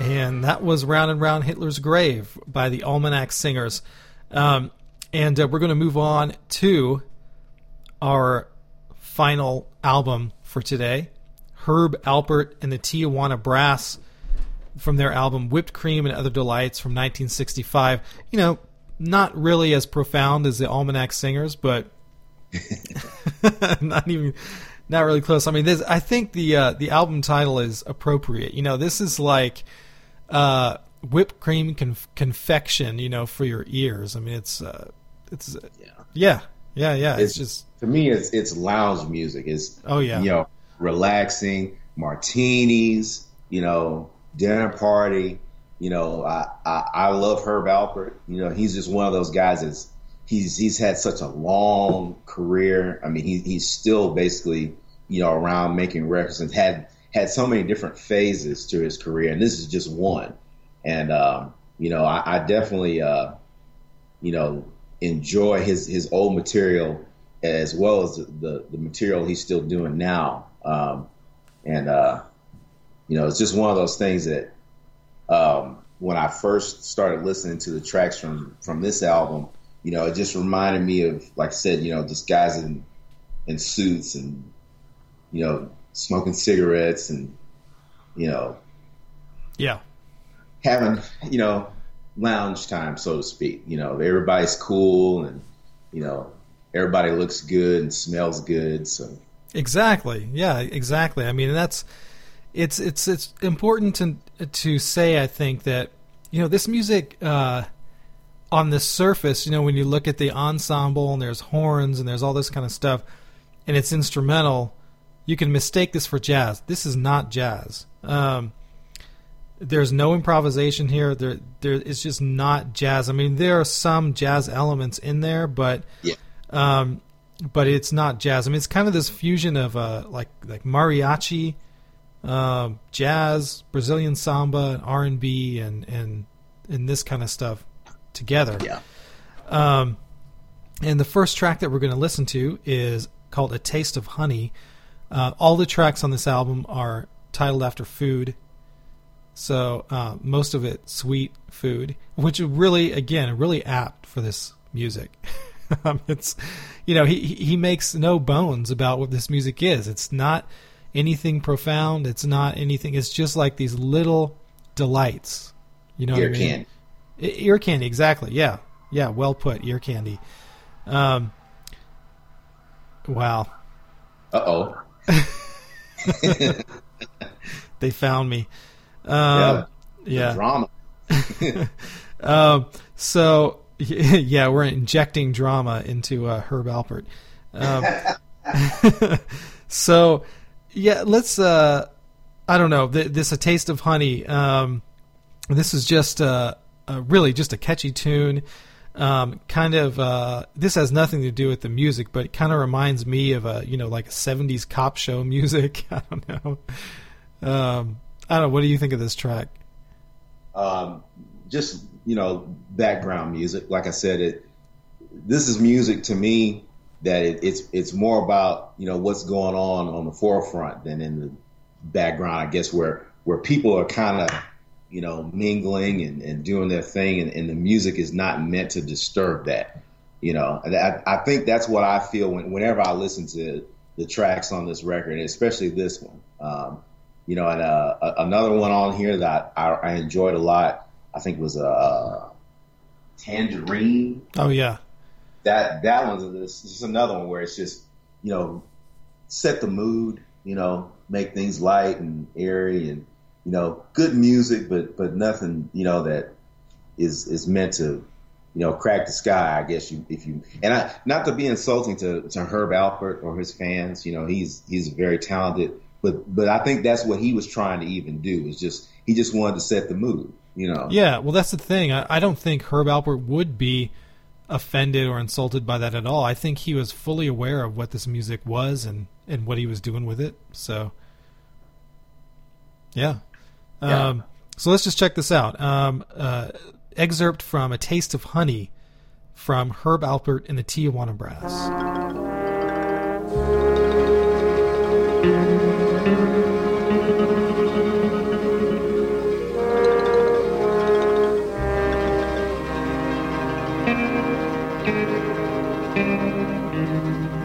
and that was "Round and Round Hitler's Grave" by the Almanac Singers. Um, and uh, we're going to move on to our final album for today, Herb Alpert and the Tijuana Brass from their album "Whipped Cream and Other Delights" from 1965. You know, not really as profound as the Almanac Singers, but [laughs] not even not really close. I mean, this I think the uh, the album title is appropriate. You know, this is like uh, whipped cream conf- confection. You know, for your ears. I mean, it's uh, it's Yeah. yeah, yeah, yeah. It's, It's- just To me, it's it's lounge music. It's Oh, yeah. you know, relaxing, martinis, you know, dinner party. You know, I, I I love Herb Alpert. You know, he's just one of those guys that's he's he's had such a long career. I mean, he he's still basically you know around making records and had had so many different phases to his career, and this is just one. And um, you know, I, I definitely uh, you know enjoy his his old material as well as the the, the material he's still doing now. Um, and uh, you know, it's just one of those things that um, when I first started listening to the tracks from from this album, you know, it just reminded me of, like I said, you know, just guys in in suits and you know smoking cigarettes and you know yeah, having you know lounge time, so to speak. You know, everybody's cool and you know everybody looks good and smells good. So Exactly. Yeah, exactly. I mean, that's it's it's it's important to to say. I think that you know this music uh, on the surface. You know, when you look at the ensemble and there's horns and there's all this kind of stuff, and it's instrumental, you can mistake this for jazz. This is not jazz. Um, there's no improvisation here. There, there. It's just not jazz. I mean, there are some jazz elements in there, but yeah, um, but it's not jazz. I mean, it's kind of this fusion of uh, like like mariachi, uh, jazz, Brazilian samba, R and B, and and and this kind of stuff together. yeah, Um, and the first track that we're going to listen to is called "A Taste of Honey." Uh, all the tracks on this album are titled after food, so uh, most of it sweet food, which really, again, really apt for this music. [laughs] um, it's, you know, he he makes no bones about what this music is. It's not anything profound. It's not anything. It's just like these little delights. You know, ear what I mean? candy. Ear candy, exactly. Yeah, yeah. Well put. Ear candy. Um. Wow, Uh oh. [laughs] they found me. Um, yeah. Drama. Um. [laughs] So [laughs] yeah, we're injecting drama into uh, Herb Alpert. Um, [laughs] so Yeah, let's. Uh, I don't know. Th- This a taste of honey. Um, this is just uh, uh, really just a catchy tune. Um, kind of. Uh, this has nothing to do with the music, but it kind of reminds me of a you know like a '70s cop show music. I don't know. Um, I don't know. What do you think of this track? um, just you know background music. Like I said, it this is music to me that it, it's it's more about you know what's going on on the forefront than in the background. I guess where where people are kind of you know mingling and, and doing their thing, and, and the music is not meant to disturb that. You know, and I, I think that's what I feel when, whenever I listen to the tracks on this record, especially this one. Um, you know, and uh, another one on here that I, I enjoyed a lot, I think was uh, Tangerine. Oh yeah, That that one's this is another one where it's just you know set the mood, you know, make things light and airy, and you know, good music, but but nothing you know that is is meant to you know crack the sky. I guess you if you and I not to be insulting to to Herb Alpert or his fans, you know, he's he's very talented, but but I think that's what he was trying to even do is just he just wanted to set the mood, you know. yeah. Well, that's the thing. I, I don't think Herb Alpert would be offended or insulted by that at all. I think he was fully aware of what this music was and and what he was doing with it. So, yeah. Yeah. Um, so let's just check this out. Um, uh, excerpt from "A Taste of Honey" from Herb Alpert and the Tijuana Brass. Thank you.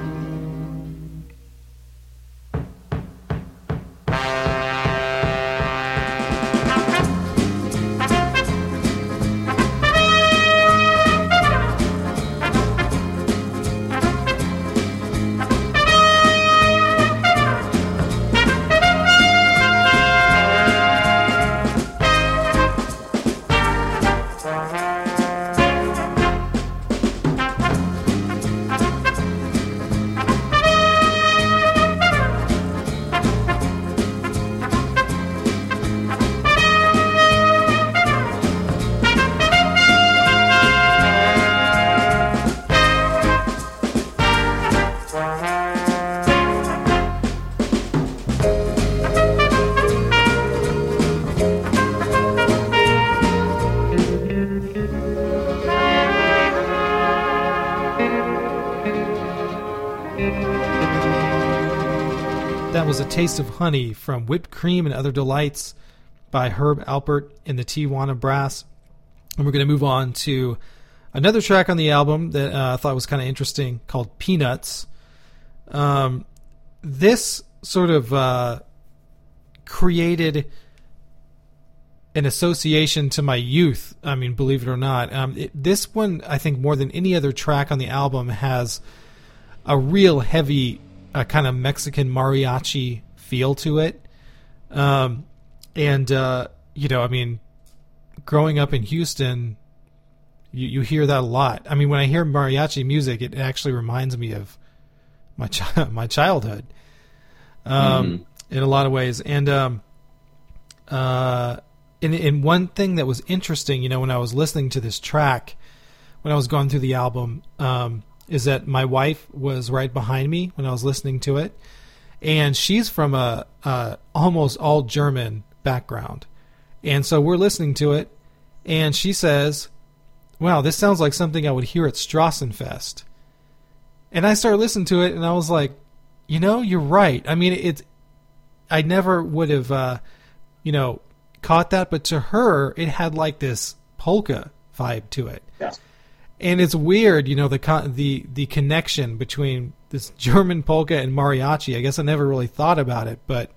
Taste of honey from Whipped Cream and Other Delights by Herb Alpert and the Tijuana Brass. And we're going to move on to another track on the album that uh, I thought was kind of interesting called Peanuts. Um, this sort of uh, created an association to my youth. I mean, believe it or not, um, it, this one I think more than any other track on the album has a real heavy uh, kind of Mexican mariachi feel to it. Um, and uh, you know, I mean, growing up in Houston, you, you hear that a lot. I mean, when I hear mariachi music, it actually reminds me of my chi- [laughs] my childhood, um, in a lot of ways. And um, uh, in in one thing that was interesting, you know, when I was listening to this track, when I was going through the album, um, is that my wife was right behind me when I was listening to it, and she's from a, a almost all German background, and so we're listening to it, and she says, "Wow, this sounds like something I would hear at Strassenfest." And I started listening to it, and I was like, "You know, you're right. I mean, it's I never would have, uh, you know, caught that, but to her, it had like this polka vibe to it." Yes. And it's weird, you know, the con- the the connection between this [laughs] German polka and mariachi. I guess I never really thought about it, but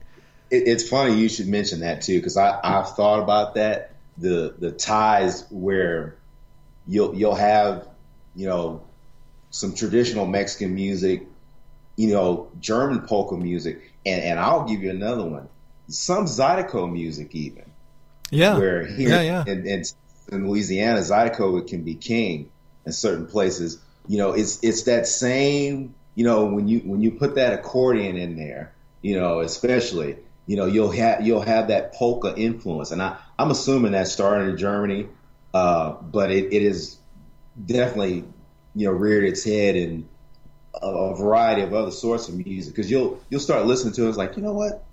It, it's funny you should mention that too, because I I've thought about that. The the ties where you'll you'll have you know some traditional Mexican music, you know German polka music, and and I'll give you another one, some Zydeco music even. yeah, where here yeah, yeah, In, in, in Louisiana, Zydeco can be king in certain places. You know, it's it's that same. You know, when you when you put that accordion in there, you know, especially, you know, you'll have you'll have that polka influence, and I I'm assuming that started in Germany, uh, but it, it is definitely you know reared its head in a, a variety of other sorts of music because you'll you'll start listening to it, it's like you know what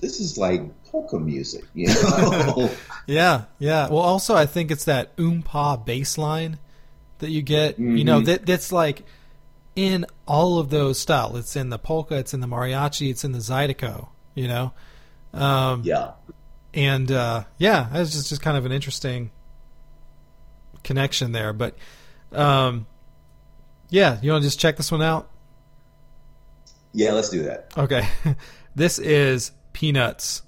this is like polka music, you know. [laughs] Yeah, yeah. Well, also I think it's that oompa bass line that you get. You know, Mhm. that that's like in all of those styles. It's in the polka, it's in the mariachi, it's in the zydeco. You know, um, yeah. and uh, yeah, it's just just kind of an interesting connection there. But um, yeah, you want to just check this one out? Yeah, let's do that. Okay, [laughs] this is Peanuts.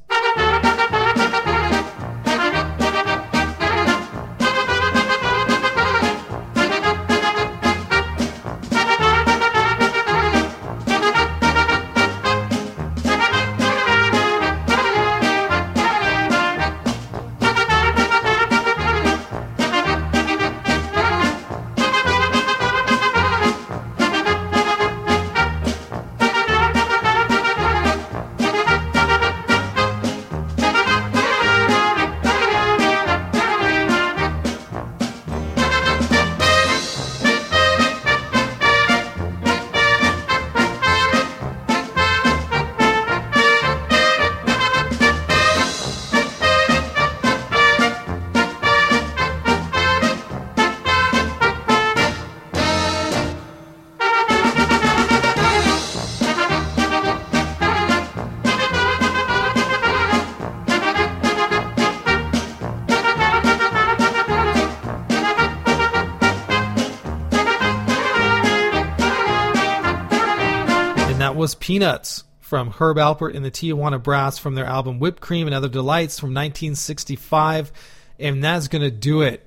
Peanuts from Herb Alpert and the Tijuana Brass from their album Whipped Cream and Other Delights from 1965. And that's going to do it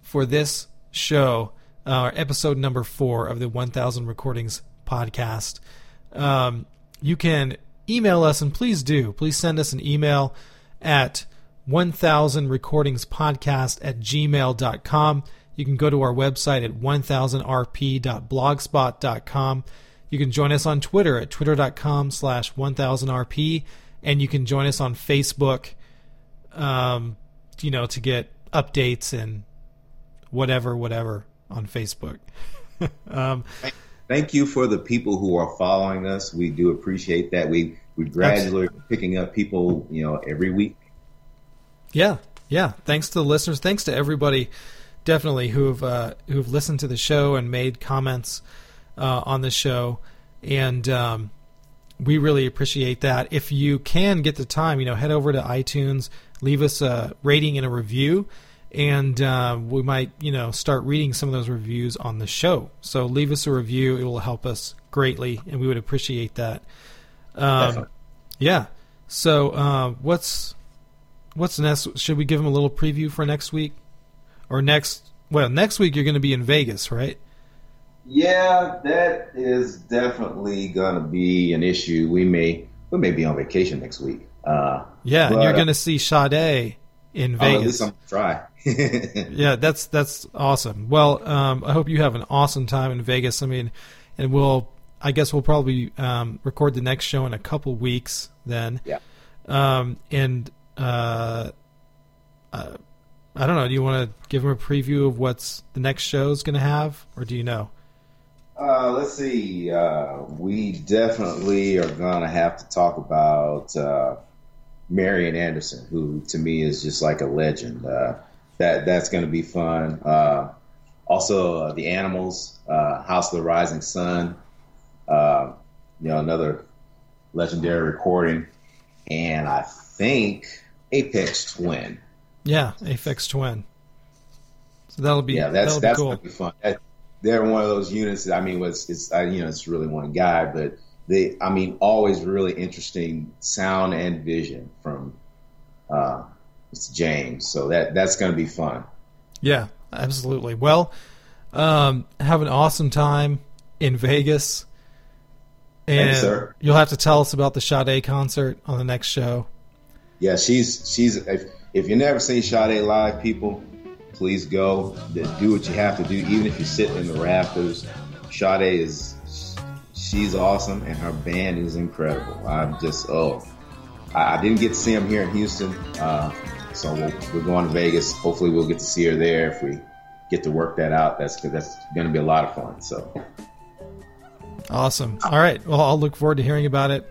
for this show, uh, episode number four of the 1000 Recordings podcast. Um, you can email us, and please do. Please send us an email at 1000recordingspodcast at gmail.com. You can go to our website at 1000rp.blogspot.com. You can join us on Twitter at twitter.com slash 1000rp. And you can join us on Facebook, um, you know, to get updates and whatever, whatever on Facebook. [laughs] um, Thank you for the people who are following us. We do appreciate that. We we gradually picking up people, you know, every week. Yeah, yeah. Thanks to the listeners. Thanks to everybody, definitely who've uh, who've listened to the show and made comments uh, on the show, and um, we really appreciate that. If you can get the time, you know, head over to iTunes, leave us a rating and a review, and uh, we might, you know, start reading some of those reviews on the show. So leave us a review; it will help us greatly, and we would appreciate that. Um, yeah. So uh, what's what's next? Should we give them a little preview for next week, or next? Well, next week you're going to be in Vegas, right? Yeah, that is definitely going to be an issue. We may we may be on vacation next week. Uh, Yeah, and you're uh, going to see Sade in oh, at Vegas. Gonna try. [laughs] Yeah, that's that's awesome. Well, um, I hope you have an awesome time in Vegas. I mean, and we'll I guess we'll probably um, record the next show in a couple weeks then. Yeah. Um, and uh, uh, I don't know. Do you want to give them a preview of what's the next show is going to have, or do you know? Uh, let's see. Uh, we definitely are gonna have to talk about uh, Marian Anderson, who to me is just like a legend. Uh, that that's gonna be fun. Uh, also, uh, the Animals, uh, House of the Rising Sun. Uh, you know, another legendary recording, and I think Aphex Twin. Yeah, Aphex Twin. So that'll be yeah, that's that's be cool. gonna be fun. That, they're one of those units. That, I mean, it's, it's I, you know it's really one guy, but they I mean always really interesting sound and vision from uh. James. So that that's gonna be fun. Yeah, absolutely. Well, um, have an awesome time in Vegas. And sir. you'll have to tell us about the Sade concert on the next show. Yeah, she's she's if if you've never seen Sade live, people, please go. Do what you have to do, even if you're sitting in the rafters. Sade is she's awesome, and her band is incredible. I'm just oh, I, didn't get to see them here in Houston, uh, so we'll, we're going to Vegas. Hopefully, we'll get to see her there if we get to work that out. That's that's going to be a lot of fun. So Awesome. All right. Well, I'll look forward to hearing about it.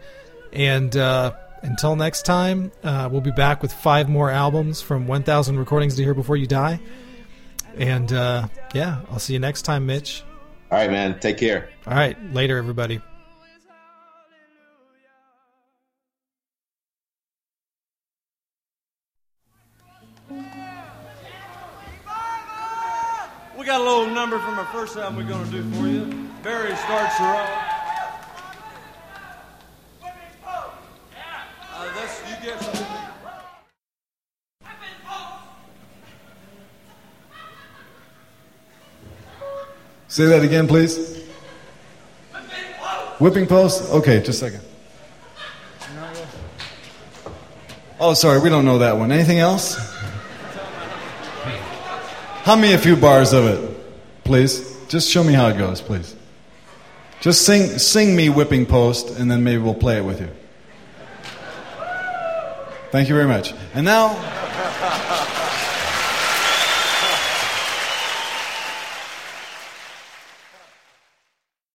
And uh, until next time, uh, we'll be back with five more albums from 1,000 Recordings to Hear Before You Die. And uh, yeah, I'll see you next time, Mitch. all right, man, take care. All right. Later, everybody. We got a little number from our first album we're going to do for you. Barry starts her off. You get some. Say that again, please. Whipping post? Okay, just a second. Oh, sorry, we don't know that one. Anything else? Hum me a few bars of it, please. Just show me how it goes, please. Just sing, sing me whipping post, and then maybe we'll play it with you. Thank you very much. And now.